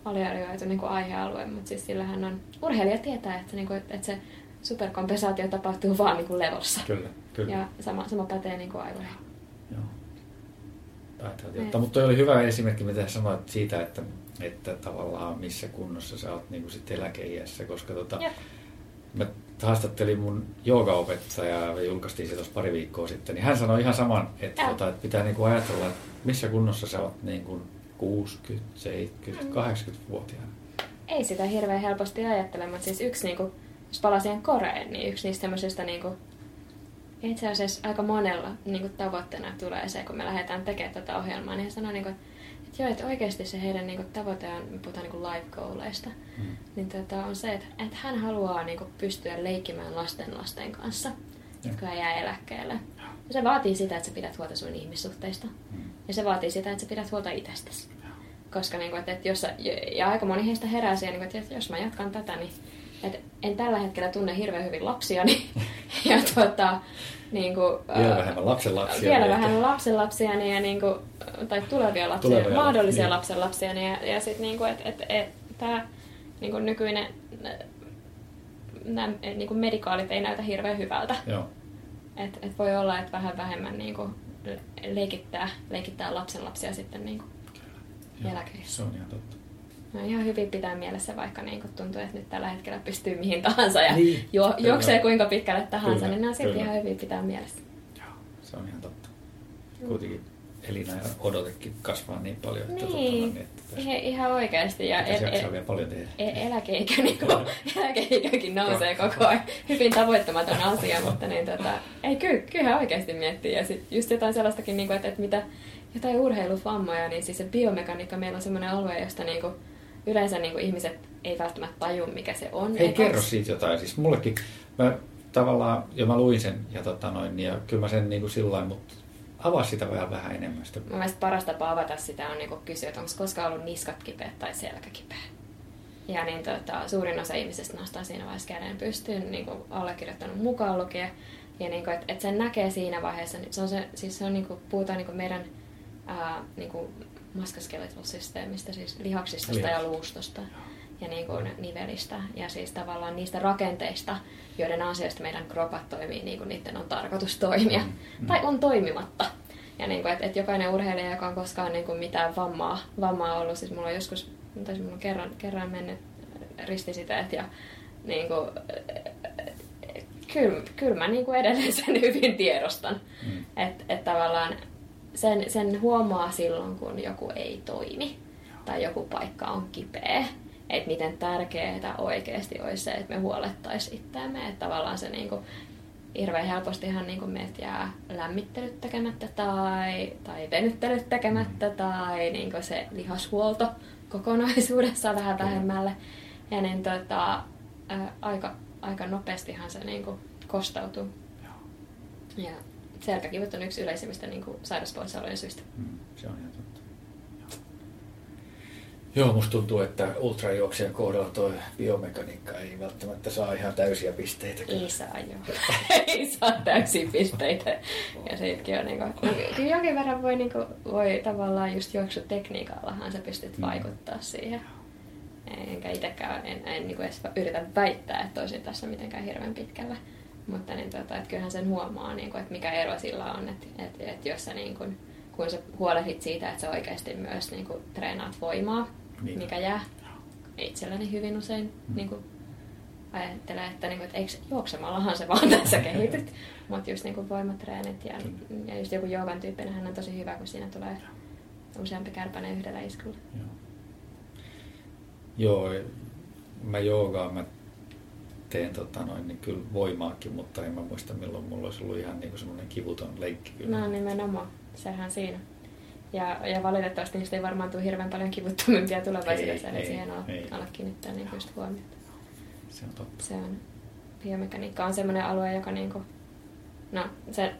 aliarvioitu niin kuin aihealue, mutta siis sillähän on, urheilija tietää, että, niin kuin, että se superkompensaatio tapahtuu vaan niin kuin levossa. Kyllä, kyllä. Ja sama, sama pätee niin kuin aivoihin. Joo. Mutta toi oli hyvä esimerkki, mitä sanoit siitä, että että tavallaan missä kunnossa sä oot niin kuin sit eläkeiässä, koska tota, mä haastattelin mun joogaopettajaa ja julkaistiin se tuossa pari viikkoa sitten, niin hän sanoi ihan saman, että, tota, että pitää niin kuin ajatella, että missä kunnossa sä oot niin kuin 60, 70, 80-vuotiaana. Ei sitä hirveän helposti ajattele, mutta siis yksi, niin kuin, jos palaa siihen Koreen, niin yksi niistä semmoisista niin kuin, itse asiassa aika monella niin kuin tavoitteena tulee se, kun me lähdetään tekemään tätä ohjelmaa, niin hän sanoo, niin kuin, että Joo, että oikeasti se heidän niinku, tavoite on, me puhutaan niinku life goaleista, mm. niin tota, on se, että, että hän haluaa niinku, pystyä leikkimään lasten lasten kanssa, ja. jotka jää eläkkeelle. Ja se vaatii sitä, että sä pidät huolta sun ihmissuhteista. Mm. Ja se vaatii sitä, että sä pidät huolta itsestäsi. Koska niinku, että, että jos, ja aika moni heistä herää siihen, niinku, että jos mä jatkan tätä, niin että en tällä hetkellä tunne hirveän hyvin lapsia, niin, [LAUGHS] ja tuota, niin kuin, vielä vähemmän lapsenlapsia. Vielä niin vähemmän lapsenlapsia niin, ja niin kuin, tai tulevia lapsia, tulevia, mahdollisia niin. lapsenlapsia. Niin, ja, ja sitten niin että et, et, tämä niin kuin nykyinen nämä niin kuin medikaalit ei näytä hirveän hyvältä. Joo. Et, et voi olla, että vähän vähemmän niin kuin leikittää, leikittää lapsenlapsia sitten niin kuin eläkeissä. Se on ihan totta. No ihan hyvin pitää mielessä, vaikka niin kuin tuntuu, että nyt tällä hetkellä pystyy mihin tahansa ja niin, jo, juoksee kuinka pitkälle tahansa, kyllä, niin nämä silti ihan hyvin pitää mielessä. Joo, se on ihan totta. Kuitenkin elina ja odotekin kasvaa niin paljon. Että Niin, tota, niin, että tässä ihan, ihan oikeasti. Ja el, el, vielä paljon tehdä. e- eläkeikä, niin kuin, [LAUGHS] eläkeikäkin nousee koko ajan. Hyvin tavoittamaton asia, mutta niin, tota, ei, kyllä, kyllä oikeasti miettii. Ja sit just jotain sellaistakin, niin kuin, että, että mitä, jotain urheiluvammoja, niin siis se biomekaniikka meillä on sellainen alue, josta niin kuin, yleensä niin kuin ihmiset ei välttämättä taju, mikä se on. Hei, kerro onks- siitä jotain. Siis mullekin, mä tavallaan, ja mä luin sen, ja, tota noin, ja kyllä mä sen niin kuin sillä lailla, mutta avaa sitä vähän, vähän enemmän. Sitä. Mun mielestä paras tapa avata sitä on niinku kysyä, että onko koskaan ollut niskat kipeät tai selkä kipeä. Ja niin tota, suurin osa ihmisistä nostaa siinä vaiheessa käden pystyyn, niin kuin allekirjoittanut mukaan lukee. Ja niin kuin, että, että sen näkee siinä vaiheessa, niin se on se, siis se on niin kuin, puhutaan niin kuin meidän ää, niin kuin maskaskeletal-systeemistä, siis lihaksistosta Lihas. ja luustosta ja niin kuin nivelistä ja siis tavallaan niistä rakenteista, joiden ansiosta meidän kropat toimii niin kuin niiden on tarkoitus toimia Mm, mm. tai on toimimatta. Ja niin kuin, että, että jokainen urheilija, joka on koskaan niin kuin mitään vammaa, vammaa ollut, siis mulla on joskus, tai mulla on kerran, kerran mennyt ristisiteet ja niin kuin, kyllä, kyllä mä niin kuin edelleen sen hyvin tiedostan. Mm. Että et tavallaan sen, sen huomaa silloin, kun joku ei toimi tai joku paikka on kipeä. Että miten tärkeää oikeasti olisi se, että me huolettaisiin itseämme. Että tavallaan se niinku, hirveän helpostihan niinku meiltä jää lämmittelyt tekemättä tai, tai venyttelyt tekemättä tai niinku se lihashuolto kokonaisuudessaan vähän vähemmälle. Ja niin tota, ää, aika, aika nopeastihan se niinku kostautuu. Ja selkäkivut on yksi yleisimmistä niin kuin, sairauspoissaolojen syistä. Mm, se on ihan totta. Joo, musta tuntuu, että ultrajuoksijan kohdalla tuo biomekaniikka ei välttämättä saa ihan täysiä pisteitä. Ei saa jo. [LAUGHS] Ei saa täysiä pisteitä. Ja sitkin on niin kuin, kyllä jonkin verran voi, niin kuin, voi tavallaan just juoksutekniikallahan sä pystyt Mm. vaikuttaa siihen. Enkä itsekään en, en niin kuin edes yritä väittää, että olisin tässä mitenkään hirveän pitkällä. Mutta niin, tota, että kyllähän sen huomaa, niin kuin, että mikä ero sillä on, että, että, että jos sä niin kuin, kun sä huolehdit siitä, että sä oikeasti myös niin kuin, treenaat voimaa, Niin. mikä jää itselläni hyvin usein Mm. niin kuin, ajattelee, että, niin kuin, että eikö juoksemallahan se vaan tässä [LAUGHS] kehityt. Mutta just niin kuin voimatreenit ja, ja just joku joogan tyyppinen on tosi hyvä, kun siinä tulee useampi kärpänen yhdellä iskulla. Joo. Joo, mä joogaan, mä teen tota noin, niin kyllä voimaakin, mutta en mä muista milloin mulla olisi ollut ihan niin semmoinen kivuton leikki. Kyllä. No nimenomaan, sehän siinä. Ja, ja valitettavasti niistä ei varmaan tule hirveän paljon kivuttomimpia tulevaisuudessa, Ei, eli ei, siihen ala, ei. ala kiinnittää niin just huomiota. Se on totta. Se on, biomekaniikka on semmoinen alue, joka niinku, no, se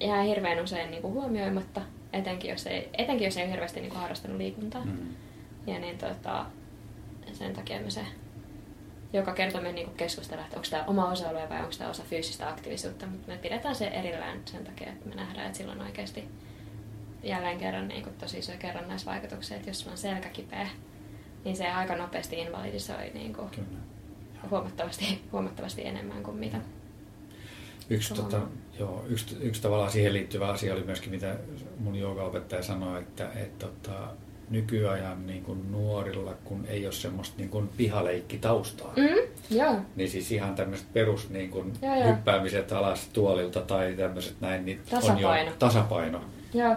jää hirveän usein niinku huomioimatta, etenkin jos ei, etenkin jos ei ole hirveästi niinku harrastanut liikuntaa. Mm. Ja niin tota, sen takia me se joka kerta me niinku keskustellaan, että onko tämä oma osa-alue vai onko tämä osa fyysistä aktiivisuutta, mutta me pidetään se erillään sen takia, että me nähdään, että sillä on oikeasti jälleen kerran niin kuin tosi isoja kerrannaisvaikutuksia, että jos sulla on selkä kipeä, niin se aika nopeasti invalidisoi niin Kyllä. huomattavasti, huomattavasti enemmän kuin mitä. Yksi, tota, joo, yksi, yksi tavallaan siihen liittyvä asia oli myöskin, mitä mun joogaopettaja sanoi, että, että tota, nykyajan niin kuin nuorilla, kun ei ole semmoista niin kuin pihaleikkitaustaa, mm. Mm, joo, niin siis ihan tämmöiset perus niin kuin Joo, joo. hyppäämiset alas tuolilta tai tämmöiset näin, niin on Tasapaino. jo tasapaino joo,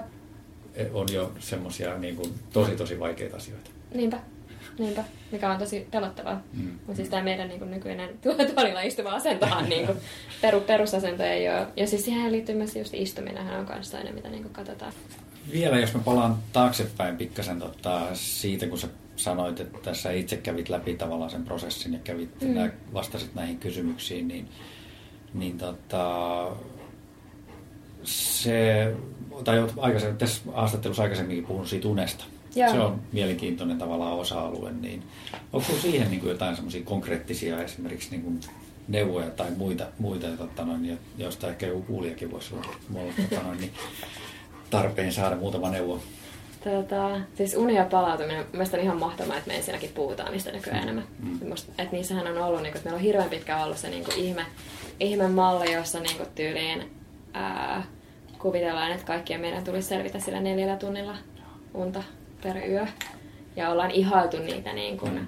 on jo semmoisia niin kuin tosi tosi vaikeita asioita. niinpä. Niinpä, mikä on tosi pelottavaa. Mm. Mutta siis tämä meidän niin nykyinen tuo- [LAUGHS] tuolilla istuva asentohan niin kuin, [LAUGHS] peru, perusasento ei ole. Ja siis siihen liittyy myös just istuminenhan on kanssa aina, mitä niin kuin katsotaan. Vielä jos mä palaan taaksepäin pikkasen tota, siitä, kun sä sanoit, että tässä itse kävit läpi tavallaan sen prosessin ja kävit, Mm. nää, vastasit näihin kysymyksiin, niin, niin tota, se, tai oot aikaisemmin, tässä haastattelussa aikaisemminkin puhunut siitä unesta. Joo. Se on mielenkiintoinen tavallaan osa-alue, niin onko siihen niin kuin jotain semmoisia konkreettisia esimerkiksi niin kuin neuvoja tai muita, muita tota noin, jo- joista ehkä joku kuulijakin voisi olla, olla tota noin, niin tarpeen saada muutama neuvo. Tota, siis uni ja palautuminen, mielestäni on ihan mahtavaa, että me ensinnäkin puhutaan niistä nykyään enemmän. Mm. Musta, että niissähän on ollut, niin kuin, että meillä on hirveän pitkään ollut se niin ihme, ihme malli, jossa niin tyyliin ää, kuvitellaan, että kaikkien meidän tulisi selvitä sillä neljällä tunnilla unta per yö. Ja ollaan ihailtu niitä niin kuin, Mm.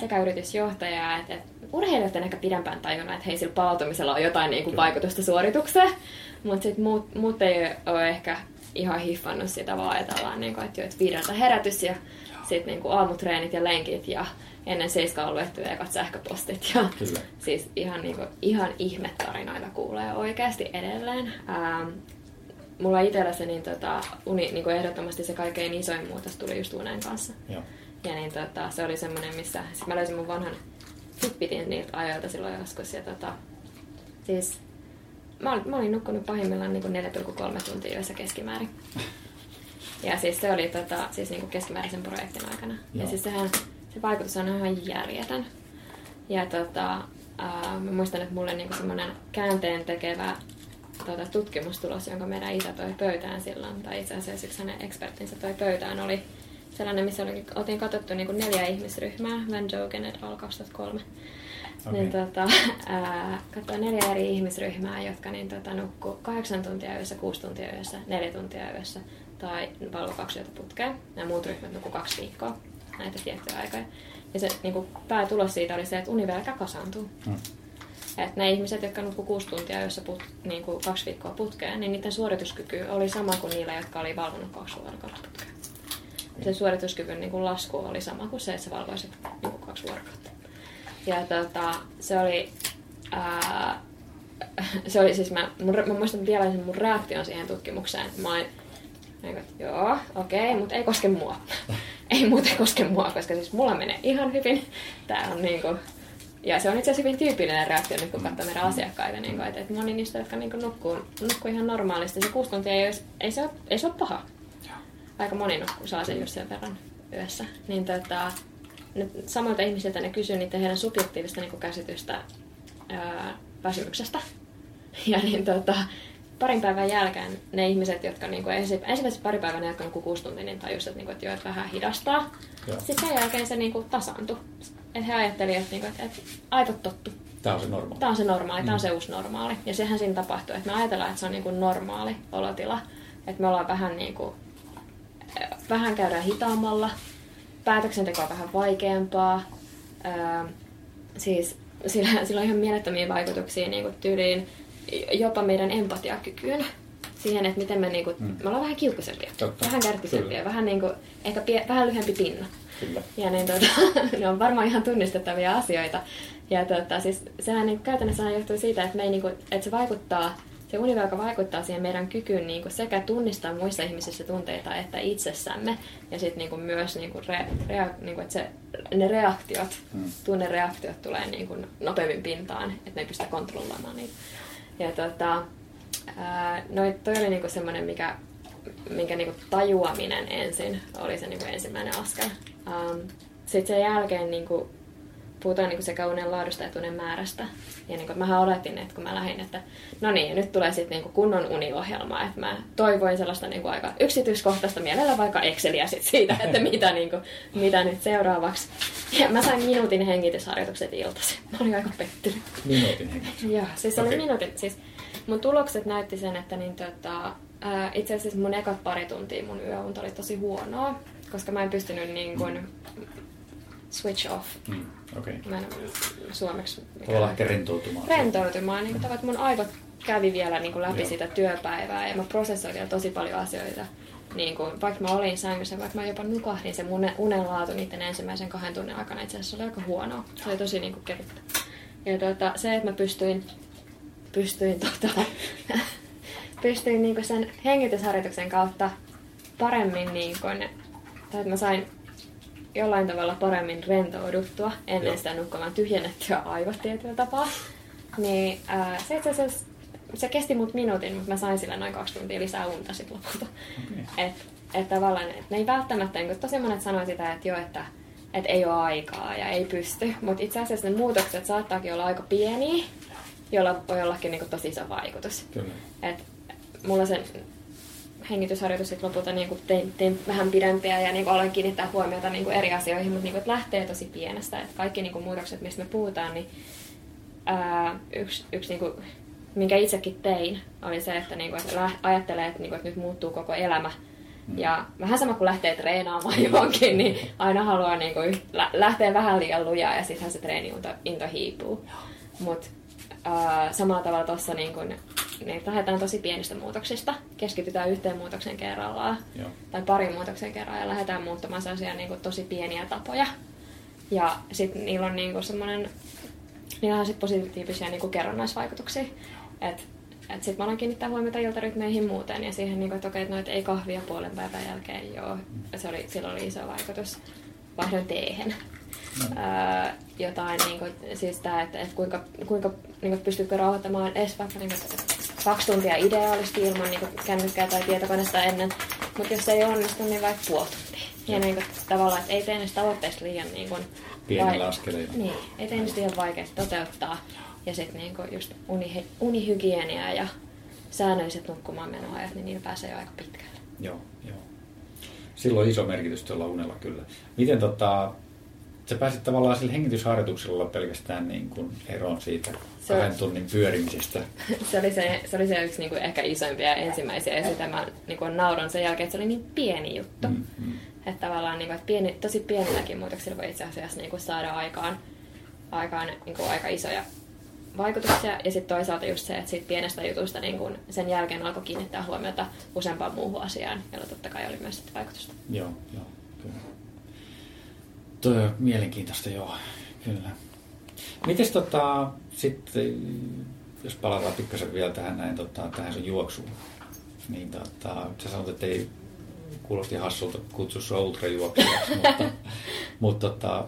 sekä yritysjohtajaa että, että urheilijat on ehkä pidempään tajunnut, että hei, sillä palautumisella on jotain niin Kyllä. vaikutusta suoritukseen. Mutta sitten muut, muut ei ole ehkä ihan hiffannut sitä vaan ajatellaan, niin kuin, että, jo, että viideltä herätys ja sitten niin kuin aamutreenit ja lenkit ja ennen seiskaa on luettu ekat sähköpostit. Ja Kyllä. [LAUGHS] siis ihan, niin kuin, ihan ihmetarinoita kuulee oikeasti edelleen. Ähm, mulla itsellä se niin, tota, uni, niin kuin ehdottomasti se kaikkein isoin muutos tuli just unen kanssa. Joo. Ja niin, tota, se oli semmoinen, missä sit mä löysin mun vanhan Fitbitin niiltä ajoilta silloin joskus. Ja tota, siis mä, olin, mä olin nukkunut pahimmillaan niin 4,3 tuntia yössä keskimäärin. Ja siis se oli tota, siis niin kuin keskimääräisen projektin aikana. Joo. Ja siis sehän, se vaikutus on ihan järjetön. Ja tota, ää, mä muistan, että mulle niinku semmoinen käänteen tekevä tota, tutkimustulos, jonka meidän isä toi pöytään silloin, tai itse asiassa yksi hänen ekspertinsä toi pöytään, oli sellainen, missä oli, oltiin katsottu niin neljä ihmisryhmää, Van Jogen et al. 2003. Okay. Niin, tota, [LAUGHS] katsoin neljä eri ihmisryhmää, jotka niin, tota, nukkuu kahdeksan tuntia yössä, kuusi tuntia yössä, neljä tuntia yössä tai valvo kaksi yötä putkeen. Nämä muut ryhmät nukkuu kaksi viikkoa näitä tiettyjä aikoja. Ja se niin kuin, päätulos siitä oli se, että univelka kasaantuu. Hmm. Et ne ihmiset, jotka nukkuu kuusi tuntia yössä put, niin kuin kaksi viikkoa putkeen, niin niiden suorituskyky oli sama kuin niillä, jotka oli valvonut kaksi vuorokautta putkeen. Ja se suorituskyvyn niin kuin lasku oli sama kuin se, että se valvoisi niin kuin kaksi vuorokautta. Ja tota, se oli... Ää, [LAUGHS] se oli siis, mä, mun, mä muistan vielä sen mun reaktion siihen tutkimukseen. Mä olin, niin kuin, joo, okei, okay, mutta ei koske mua. [LAUGHS] ei muuten koske mua, koska siis mulla menee ihan hyvin. Tää on niinku, ja se on itse asiassa hyvin tyypillinen reaktio nyt, kun katsoo meidän asiakkaita. Niin kuin, että, että moni niistä, jotka niin kuin nukkuu, nukkuu ihan normaalisti, se kuusi tuntia ei, olisi, ei, se ole, ei se ole paha. Aika moni nukkuu, saa sen just sen verran yössä. Niin tota, nyt samoilta ihmisiltä ne kysyy niiden heidän subjektiivista niin käsitystä ää, väsymyksestä. Ja niin tota, parin päivän jälkeen ne ihmiset, jotka niin kuin ensi, ensimmäisen pari päivänä, jotka on kuusi tuntia, niin tajusivat, että, niin kuin, että, jo, että vähän hidastaa. Sitten sen jälkeen se niin kuin, tasaantui. Että he ajattelivat, että, niin kuin, että, että aivot tottu. Tämä on se normaali. Tämä on se normaali, mm. tämä on se uusi normaali. Ja sehän siinä tapahtuu, että me ajatellaan, että se on niin kuin normaali olotila. Että me ollaan vähän niin kuin, vähän käydään hitaammalla, päätöksenteko on vähän vaikeampaa. Öö, siis sillä, [LAUGHS] sillä on ihan mielettömiä vaikutuksia niin kuin tyyliin jopa meidän empatiakykyyn. Siihen, että miten me, niinku, mm. me ollaan vähän kiukkusempia, Totta. vähän kärkisempia, vähän, niinku, ehkä pie, vähän lyhyempi pinna. Kyllä. Ja niin, tota, [LAUGHS] ne on varmaan ihan tunnistettavia asioita. Ja tota, siis, sehän niin, käytännössä johtuu siitä, että, me ei, niin kuin, että se vaikuttaa se univelka vaikuttaa siihen meidän kykyyn niin kuin sekä tunnistaa muissa ihmisissä tunteita että itsessämme. Ja sitten niin kuin myös, niin kuin re, rea, niin kuin, että se, ne reaktiot, hmm. tunnereaktiot tulee niin kuin nopeammin pintaan, että me ei pystytä kontrolloimaan niitä. Ja tota, ää, no, toi oli niinku semmoinen, mikä, minkä niinku tajuaminen ensin oli se niinku ensimmäinen askel. Um, Sitten sen jälkeen niinku, puhutaan niinku sekä unen laadusta että unen määrästä. Ja niinku, mä oletin, että kun mä lähdin, että no niin, nyt tulee sitten niinku kunnon uniohjelma. Että mä toivoin sellaista niinku aika yksityiskohtaista mielellä vaikka Exceliä sit siitä, että [LAUGHS] mitä, niinku, mitä nyt seuraavaksi. Ja mä sain minuutin hengitysharjoitukset iltaisin. Mä olin aika pettynyt. Minuutin hengitys? Joo, siis okay. oli minuutin. Siis mun tulokset näytti sen, että niin, tota, itse asiassa mun ekat pari tuntia mun yöunta oli tosi huonoa, koska mä en pystynyt niin kuin, switch off. Mm, okay. Mä en suomeksi... Tavallaan ehkä rentoutumaan. Rentoutumaan. Niin kuin, mun aivot kävi vielä niin kuin läpi Joo. sitä työpäivää ja mä prosessoin vielä tosi paljon asioita. Niin kuin, vaikka mä olin sängyssä, vaikka mä jopa nukahdin, se mun unenlaatu niiden ensimmäisen kahden tunnin aikana itse asiassa oli aika huonoa. Se oli tosi niin kuin, kevyttä. Ja tuota, se, että mä pystyin, pystyin, tota, [LAUGHS] pystyin niin kuin sen hengitysharjoituksen kautta paremmin, niin kuin, tai että mä sain jollain tavalla paremmin rentouduttua ennen Joo. sitä nukkumaan tyhjennettyä aivot tietyllä tapaa. Niin ää, se itse asiassa se kesti mut minuutin, mutta mä sain sillä noin kaksi tuntia lisää unta sit lopulta. Okay. Et, et tavallaan, et ne ei välttämättä, niin tosi monet sanoo sitä, että jo, että et ei ole aikaa ja ei pysty, mutta itse asiassa ne muutokset saattaakin olla aika pieniä, jolla voi ollakin niin tosi iso vaikutus. Kyllä. Et mulla sen hengitysharjoitus sitten lopulta niin kuin tein, tein, vähän pidempiä ja niin kuin aloin kiinnittää huomiota niin kuin eri asioihin, mutta niin kuin, että lähtee tosi pienestä. Että kaikki niin kuin muutokset, mistä me puhutaan, niin ää, yksi, yksi niin kuin, minkä itsekin tein, oli se, että, niin kuin, että ajattelee, että, niin kuin, että nyt muuttuu koko elämä. Mm. Ja vähän sama kuin lähtee treenaamaan [LAUGHS] johonkin, niin aina haluaa niin kuin, lähteä vähän liian lujaa ja sittenhän se treeni into hiipuu. Mutta samalla tavalla tuossa niin kuin, niin lähdetään tosi pienistä muutoksista, keskitytään yhteen muutoksen kerrallaan Joo. tai pari muutoksen kerran ja lähdetään muuttamaan sellaisia niin kuin, tosi pieniä tapoja. Ja sitten niillä on niin semmoinen, niillä on sit positiivisia niin kuin, kerrannaisvaikutuksia. Et, et sitten mä aloin kiinnittää huomiota iltarytmeihin muuten ja siihen, niin kuin, että okei, että noita ei kahvia puolen päivän jälkeen joo. Se oli, sillä oli iso vaikutus. Vaihdoin teehen. Jotain, niin kuin, siis tää, että, että kuinka, kuinka niin kuin, pystytkö rauhoittamaan edes vaikka niin kuin, kaksi tuntia ideaalisti ilman niin kuin, kännykkää tai tietokonetta ennen, mutta jos se ei onnistu, niin vaikka puoli tuntia. Ja niin kuin, tavallaan, että ei tee niistä tavoitteista liian niin kuin, Pienillä askeleilla. Niin, ei tee niistä liian vaikeasti toteuttaa. Ja sitten niin kuin, just uni, unihygienia ja säännölliset nukkumaan menoajat, niin niillä pääsee jo aika pitkälle. Joo, joo. Silloin iso merkitys tuolla unella kyllä. Miten tota, sä pääsit tavallaan sillä hengitysharjoituksella pelkästään niin kuin eroon siitä Se kahden tunnin pyörimisestä? [LAUGHS] se, oli se, se oli se yksi niin kuin, ehkä isoimpia ja ensimmäisiä, ja sitä mä niin kuin, nauron sen jälkeen, että se oli niin pieni juttu. Mm, mm. Että tavallaan niin kuin, että pieni, tosi pienilläkin muutoksilla voi itse asiassa niin kuin, saada aikaan, aikaan niin kuin, aika isoja vaikutuksia. Ja sitten toisaalta just se, että siitä pienestä jutusta niin kuin, sen jälkeen alkoi kiinnittää huomiota useampaan muuhun asiaan, jolla totta kai oli myös sitten vaikutusta. Joo, joo. Toi on mielenkiintoista, joo, kyllä. Mites tota, sitten, jos palataan pikkasen vielä tähän näin, tota, tähän sun juoksuun, niin tota, sä sanot, että ei kuulosti hassulta kutsua sua ultrajuoksijaksi, [LAUGHS] mutta, mutta tota,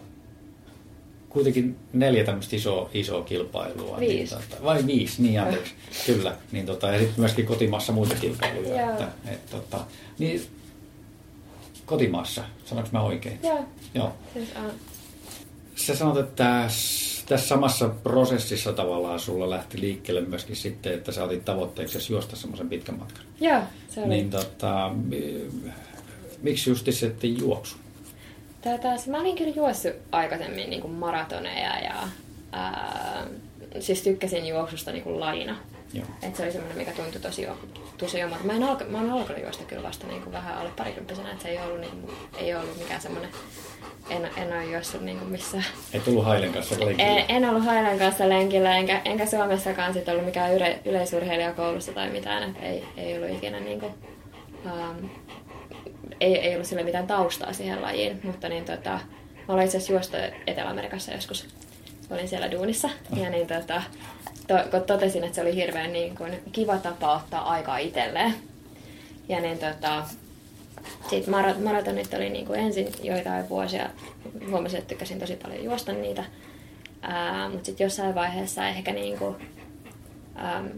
kuitenkin neljä tämmöistä isoa, isoa kilpailua. Viisi. Niin, tota, vai viisi, niin anteeksi, [LAUGHS] kyllä. Niin, tota, ja sitten myöskin kotimaassa muita kilpailuja. Että, et, tota, niin, kotimaassa, sanoinko mä oikein? Joo. Joo. Siis, uh, Sä sanot, että tässä, samassa prosessissa tavallaan sulla lähti liikkeelle myöskin sitten, että sä otit tavoitteeksi juosta semmoisen pitkän matkan. joo, se oli. Niin tota, mi- miksi justi sitten juoksu? Tätä, mä olin kyllä juossut aikaisemmin niin kuin maratoneja ja ää, siis tykkäsin juoksusta niin kuin lajina. Joo. Et se oli semmoinen, mikä tuntui tosi, tosi jo. Mä, en alka, mä oon alkanut juosta kyllä vasta niin kuin vähän alle parikymppisenä, että se ei ollut, niin, ei ollut mikään semmoinen, en, en ole juossut niin missään. Et tullut Hailen kanssa lenkille? En, en ollut Hailan kanssa lenkillä, enkä, enkä Suomessakaan sit ollut mikään yle, yleisurheilijakoulussa tai mitään, että ei, ei ollut ikinä niin kuin, um, ei, ei ollut sille mitään taustaa siihen lajiin, mutta niin tota, mä olin itse asiassa juosta Etelä-Amerikassa joskus. Olin siellä duunissa ja niin tota, to, kun totesin, että se oli hirveän niin kuin, kiva tapa ottaa aikaa itselleen. Ja niin tota, sitten mara- maratonit oli niin kuin ensin joitain vuosia, huomasin, että tykkäsin tosi paljon juosta niitä. Mutta sitten jossain vaiheessa ehkä niin kuin, äm,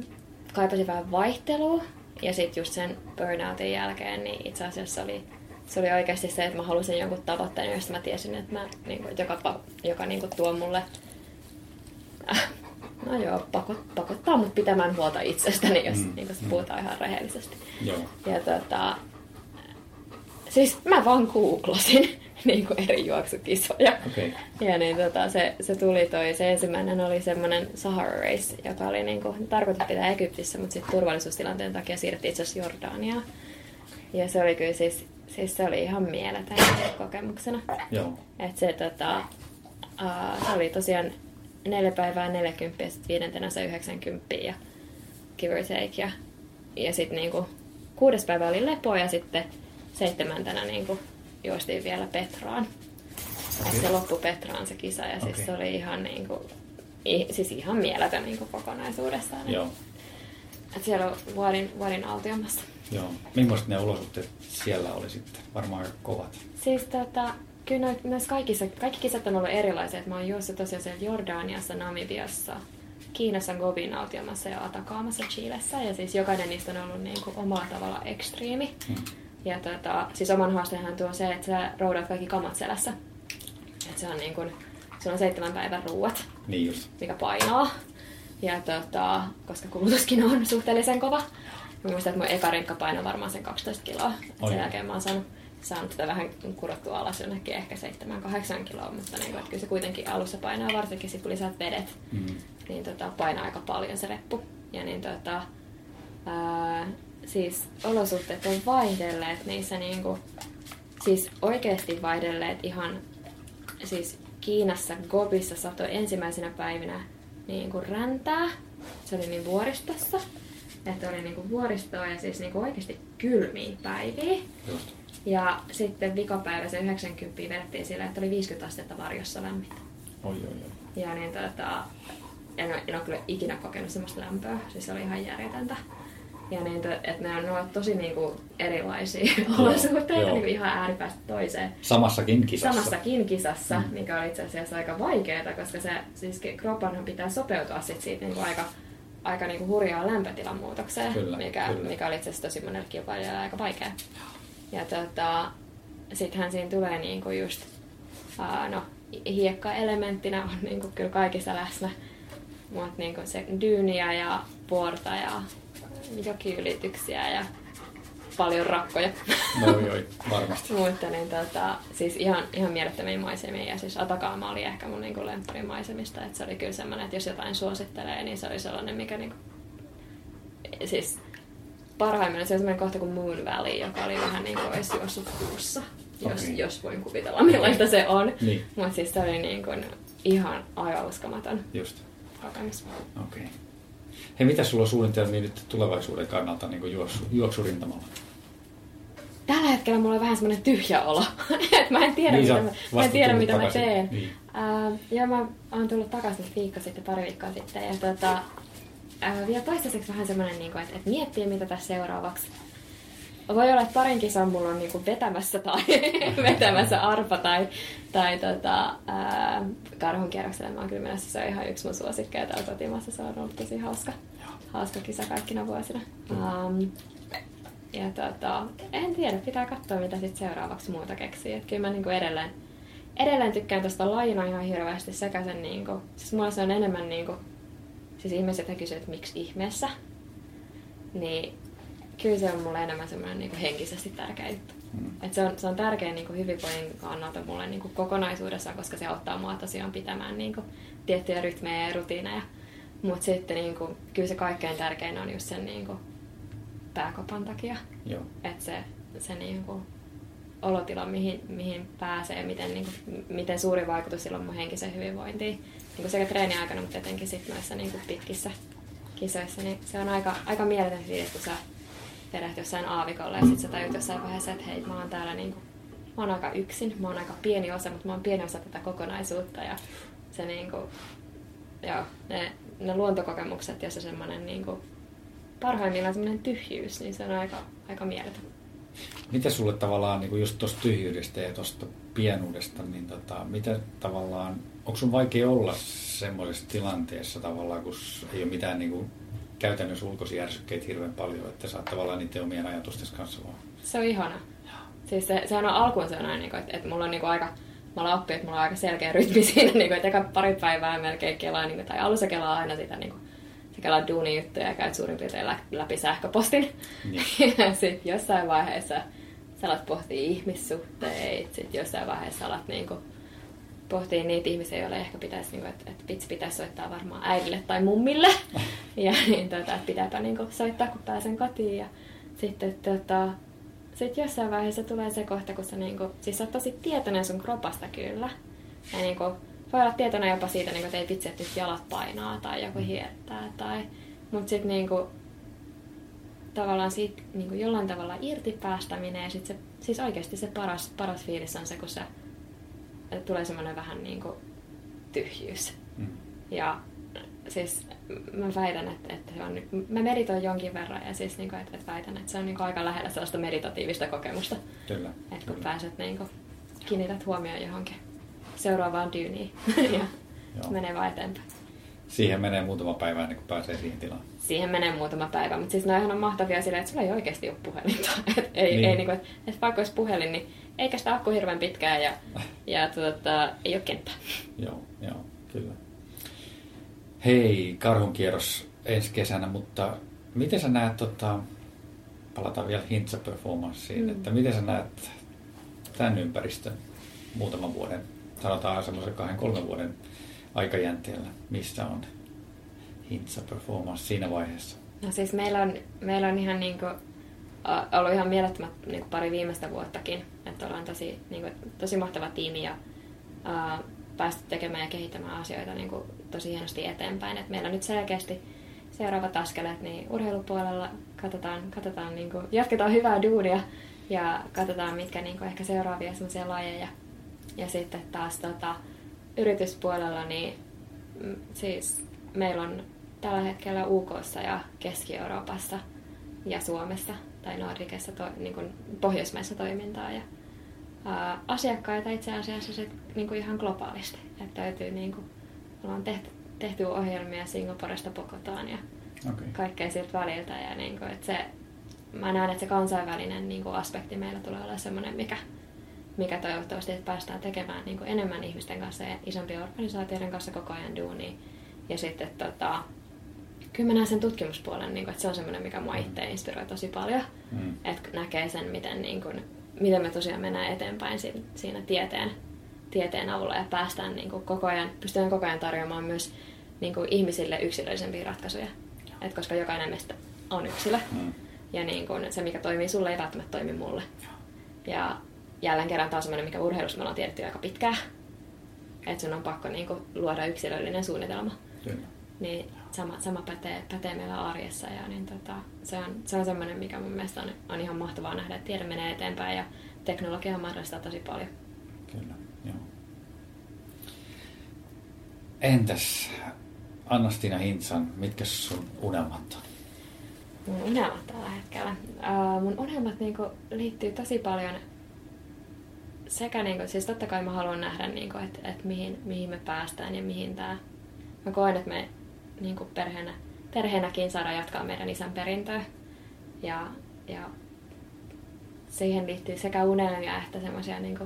kaipasin vähän vaihtelua. Ja sitten just sen burnoutin jälkeen, niin itse asiassa oli, se oli oikeasti se, että mä halusin jonkun tavoitteen, josta mä tiesin, että mä, niin kuin, joka, joka niin kuin, tuo mulle no joo, pakot, pakottaa mut pitämään huolta itsestäni, jos Mm, niin mm. puhutaan ihan rehellisesti. Joo. Ja tota, siis mä vaan googlasin [LAUGHS] niin kuin eri juoksukisoja. Okei. Ja niin tota, se, se tuli toi, se ensimmäinen oli semmoinen Sahara Race, joka oli niinku, tarkoitus pitää Egyptissä, mutta sitten turvallisuustilanteen takia siirrettiin itse asiassa Jordaniaan. Ja se oli kyllä siis, siis se oli ihan mieletön kokemuksena. Joo. Et se, tota, uh, se oli tosiaan neljä päivää 40 ja sitten viidentenä se 90 ja give or take. Ja, ja sitten niinku, kuudes päivä oli lepo ja sitten seitsemäntenä niinku, juostiin vielä Petraan. Okay. Se loppui Petraan se kisa ja siis Okei. se oli ihan, niinku, i, siis ihan mieletön niinku, kokonaisuudessaan. Joo. Et siellä on vuodin, vuodin autiomassa. Joo. Millaiset ne olosuhteet siellä oli sitten? Varmaan aika kovat. Siis tota, kyllä myös kaikissa, kaikki kisat on ollut erilaisia. Mä oon juossut tosiaan siellä Jordaniassa, Namibiassa, Kiinassa Gobin autiomassa ja Atakaamassa Chilessä. Ja siis jokainen niistä on ollut niin kuin omalla tavalla ekstriimi. Hmm. Ja tota, siis oman haasteenhan tuo se, että sä roudat kaikki kamat selässä. Et se on niin kuin, sulla on seitsemän päivän ruuat, Niin just. mikä painaa. Ja tota, koska kulutuskin on suhteellisen kova. Mä muistan, että mun eka renkka painoi varmaan sen 12 kiloa. Sen jälkeen mä oon saanut, saanut sitä vähän kurottua alas jonnekin ehkä 7-8 kiloa, mutta niin, että kyllä se kuitenkin alussa painaa, varsinkin sit kun lisät vedet, Mm. niin tota, painaa aika paljon se reppu. Ja niin tota, ää, siis olosuhteet on vaihdelleet niissä niinku, siis oikeasti vaihdelleet ihan, siis Kiinassa Gobissa satoi ensimmäisenä päivinä niin kuin räntää. Se oli niin vuoristossa. Että oli niinku vuoristoa ja siis niinku oikeasti kylmiä päiviä. Just. Ja sitten vikapäivä se 90 vedettiin sillä, että oli 50 astetta varjossa lämmintä. Oi, oi, oi. Ja niin tota, en ole, en ole kyllä ikinä kokenut semmoista lämpöä, siis se oli ihan järjetöntä. Ja niin, että ne on, ne on tosi niinku erilaisia [LAUGHS] olosuhteita niinku ihan ääripäästä toiseen. Samassakin kisassa. Samassakin kisassa, Mm. mikä oli itse asiassa aika vaikeaa, koska se siis kropanhan pitää sopeutua sit siitä niinku aika, aika niinku hurjaa lämpötilan muutokseen, Kyllä, mikä, kyllä. mikä oli itse asiassa tosi monelle kilpailijalle aika vaikea. Ja tota, sittenhän siinä tulee niinku just, aa, no hiekka-elementtinä on niinku kyllä kaikissa läsnä, mutta niinku se dyyniä ja puorta ja jokiylityksiä ja paljon rakkoja. Oi, oi, varmasti. [LAUGHS] Mutta niin tota, siis ihan, ihan mielettömiä maisemia ja siis Atakaama oli ehkä mun niinku lempparimaisemista, että se oli kyllä semmoinen, että jos jotain suosittelee, niin se oli sellainen, mikä niinku, siis parhaimmillaan se on semmoinen kohta kuin Moon Valley, joka oli vähän niin kuin olisi juossut kuussa, jos, Okei. jos voin kuvitella millaista se on. Niin. Mutta siis se oli niin kuin ihan aivan uskomaton Just. kokemus. Okei. Okay. Hei, mitä sulla on suunnitelmia nyt tulevaisuuden kannalta niin juoksu, juoksurintamalla? Tällä hetkellä mulla on vähän semmoinen tyhjä olo. [LAUGHS] että mä en tiedä, Niin, mitä, mä, mä en tiedä, mitä mä teen. Niin. Ää, ja mä oon tullut takaisin viikko sitten, pari viikkoa sitten. Ja tota, ää, vielä toistaiseksi vähän semmoinen, niin että, että miettii, mitä tässä seuraavaksi. Voi olla, että parin kisan mulla on niinku vetämässä tai [LAUGHS] vetämässä arpa tai, tai tota, ää, karhun kierrokselle. Mä oon kyllä menossa, se on ihan yksi mun suosikkeja täällä kotimaassa. Se on ollut tosi hauska, hauska kisa kaikkina vuosina. Um, ja tota, en tiedä, pitää katsoa mitä sit seuraavaksi muuta keksii. Et kyllä mä niinku edelleen, edelleen tykkään tuosta lajina ihan hirveästi sekä sen niinku, siis mulla se on enemmän niinku, siis ihmiset kysyvät, että miksi ihmeessä, niin kyllä se on mulle enemmän semmoinen niinku henkisesti tärkeä juttu. Mm. Et se, on, se on tärkeä niinku hyvinvoinnin kannalta mulle niinku kokonaisuudessaan, koska se auttaa mua tosiaan pitämään niinku tiettyjä rytmejä ja rutiineja. Mutta sitten niinku, kyllä se kaikkein tärkein on just sen niinku pääkopan takia. Että se, se niinku olotila, mihin, mihin pääsee, miten, niinku, miten suuri vaikutus sillä on mun henkiseen hyvinvointiin. Niinku sekä treeni aikana, mutta etenkin sit noissa niinku pitkissä kisoissa. Niin se on aika, aika mieletön fiilis, kun sä vedät jossain aavikolla ja sitten sä tajut jossain vaiheessa, että hei, mä oon täällä niinku, mä oon aika yksin, mä oon aika pieni osa, mutta mä oon pieni osa tätä kokonaisuutta ja se niinku, joo, ne, ne luontokokemukset ja se semmoinen niinku, parhaimmillaan semmoinen tyhjyys, niin se on aika, aika mieletön. Mitä sulle tavallaan niin just tuosta tyhjyydestä ja tuosta pienuudesta, niin tota, mitä tavallaan, onko sun vaikea olla semmoisessa tilanteessa tavallaan, kun ei ole mitään niin kuin, käytännössä ulkoisia järsykkeitä hirveän paljon, että sä oot tavallaan niiden omien ajatusten kanssa vaan. Se on ihana. Siis se, sehän on alkuun se on aina, niin kuin, että, että mulla on niin kuin aika, mä olen oppinut, että mulla on aika selkeä rytmi [LAUGHS] siinä, niin kuin, että eka pari päivää melkein kelaa, niin kuin, tai alussa kelaa aina sitä, niin kuin, sä kelaat duunijuttuja ja käyt suurin piirtein lä- läpi sähköpostin. Niin. [LAUGHS] ja sitten jossain vaiheessa sä alat pohtia ihmissuhteita, sitten jossain vaiheessa alat niin kuin, pohtia niitä ihmisiä, joille ehkä pitäisi, niin kuin, että, että vitsi pitäisi soittaa varmaan äidille tai mummille. [LAUGHS] ja niin, tota, että pitääpä niin kuin, soittaa, kun pääsen kotiin. Ja sitten tota, sit jossain vaiheessa tulee se kohta, kun sä, niin kuin, siis sä oot tosi tietoinen sun kropasta kyllä. Ja niin kuin, voi olla tietoinen jopa siitä, niin kuin, että ei vitsi, että nyt jalat painaa tai joku hiertää. Tai, mutta sitten niin kuin, tavallaan siitä niin kuin jollain tavalla irti päästäminen ja sit se, siis oikeasti se paras, paras fiilis on se, kun se että tulee semmoinen vähän niin kuin tyhjyys. Mm. Ja siis mä väitän, että, että se on, mä meditoin jonkin verran ja siis niin kuin, että, että väitän, että se on niin kuin aika lähellä sellaista meditatiivista kokemusta. Kyllä. Että kun kyllä. pääset niin kuin, kiinnität huomioon johonkin seuraavaan dyyniin [LAUGHS] ja Joo. menee vaan eteenpäin. Siihen menee muutama päivä ennen kuin pääsee siihen tilaan. Siihen menee muutama päivä, mutta siis ne on mahtavia silleen, että sulla ei oikeasti ole puhelinta. [LAUGHS] Et ei, Niin. ei, niin kuin, että vaikka olisi puhelin, niin ei kestä akku hirveän pitkään ja, ja tuota, ei ole kenttää. [LAUGHS] Joo, joo, kyllä. Hei, karhunkierros ensi kesänä, mutta miten sä näet, tota, palataan vielä Hintsa Performanceen, mm. Mm. että miten sä näet tämän ympäristön muutaman vuoden, sanotaan semmoisen kahden, kolmen vuoden aikajänteellä, missä on Hintsa Performance siinä vaiheessa? No siis meillä on, meillä on ihan niin kuin, ollut ihan mielettömät niin pari viimeistä vuottakin. Että ollaan tosi, niin kuin, tosi mahtava tiimi ja uh, päästy tekemään ja kehittämään asioita niin kuin, tosi hienosti eteenpäin. Et meillä nyt selkeästi, seuraavat askeleet, niin urheilupuolella katsotaan, katsotaan niin kuin, jatketaan hyvää duunia ja katsotaan, mitkä niin kuin, ehkä seuraavia sellaisia lajeja. Ja sitten taas tota, yrityspuolella, niin mm, siis meillä on tällä hetkellä UK ja Keski-Euroopassa ja Suomessa tai Nordicessa to, niin kuin Pohjoismaissa toimintaa. Ja, ää, asiakkaita itse asiassa se, niin kuin ihan globaalisti. Että täytyy, niin kuin, ollaan tehty, tehty ohjelmia Singaporesta Pokotaan ja okay. kaikkea siltä väliltä. Ja niin kuin, että se, mä näen, että se kansainvälinen niin kuin aspekti meillä tulee olla semmoinen, mikä, mikä toivottavasti että päästään tekemään niin kuin enemmän ihmisten kanssa ja isompien organisaatioiden kanssa koko ajan duunia. Ja sitten tota, kyllä mä näen sen tutkimuspuolen, niin kuin, että se on semmoinen, mikä mua itse inspiroi tosi paljon. Mm. Että näkee sen, miten, niin kuin, miten me tosiaan mennään eteenpäin siinä, siinä tieteen, tieteen avulla ja päästään niin kuin, koko ajan, pystytään koko ajan tarjoamaan myös niin kuin, ihmisille yksilöllisempiä ratkaisuja. Et koska jokainen meistä on yksilö. Mm. Ja niin kuin, se, mikä toimii sulle, ei välttämättä toimi mulle. Ja jälleen kerran taas semmoinen, mikä urheilussa me ollaan tiedetty aika pitkään. Että sun on pakko niin kuin, luoda yksilöllinen suunnitelma. Kyllä. Niin sama, sama pätee, pätee meillä arjessa. Ja niin tota, se on, se on semmoinen, mikä mun mielestä on, on ihan mahtavaa nähdä, että tiede menee eteenpäin ja teknologia mahdollistaa tosi paljon. Kyllä, joo. Entäs Anna-Stina Hintsan, mitkä sun unelmat on? Mun unelmat tällä hetkellä? Uh, mun unelmat niinku liittyy tosi paljon sekä niinku, siis totta kai mä haluan nähdä, niinku, että et mihin, mihin me päästään ja mihin tää... Mä koen, että me niin kuin perheenä, perheenäkin saada jatkaa meidän isän perintöä. Ja, ja siihen liittyy sekä unelmia että semmoisia niin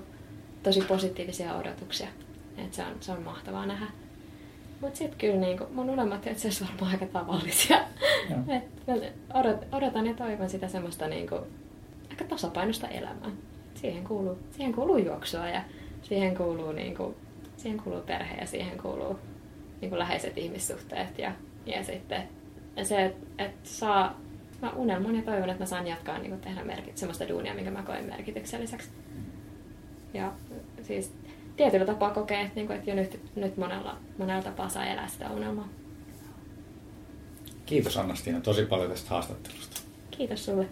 tosi positiivisia odotuksia. Et se, on, se on mahtavaa nähdä. Mutta sitten kyllä niin kuin, mun unelmat on itse varmaan aika tavallisia. [LAUGHS] Et odot, odotan ja toivon sitä semmoista niin kuin, aika tasapainosta elämää. Siihen kuuluu, siihen kuuluu juoksua ja siihen kuuluu, niin kuin, siihen kuuluu perhe ja siihen kuuluu niin kuin läheiset ihmissuhteet ja, ja sitten se, että et saa, mä unelmoin ja toivon, että mä saan jatkaa niin kuin tehdä merkit, semmoista duunia, minkä mä koen merkitykselliseksi. Ja siis tietyllä tapaa kokee, että, niin kuin, että jo nyt, nyt monella, monella tapaa saa elää sitä unelmaa. Kiitos Anna-Stiina tosi paljon tästä haastattelusta. Kiitos sulle.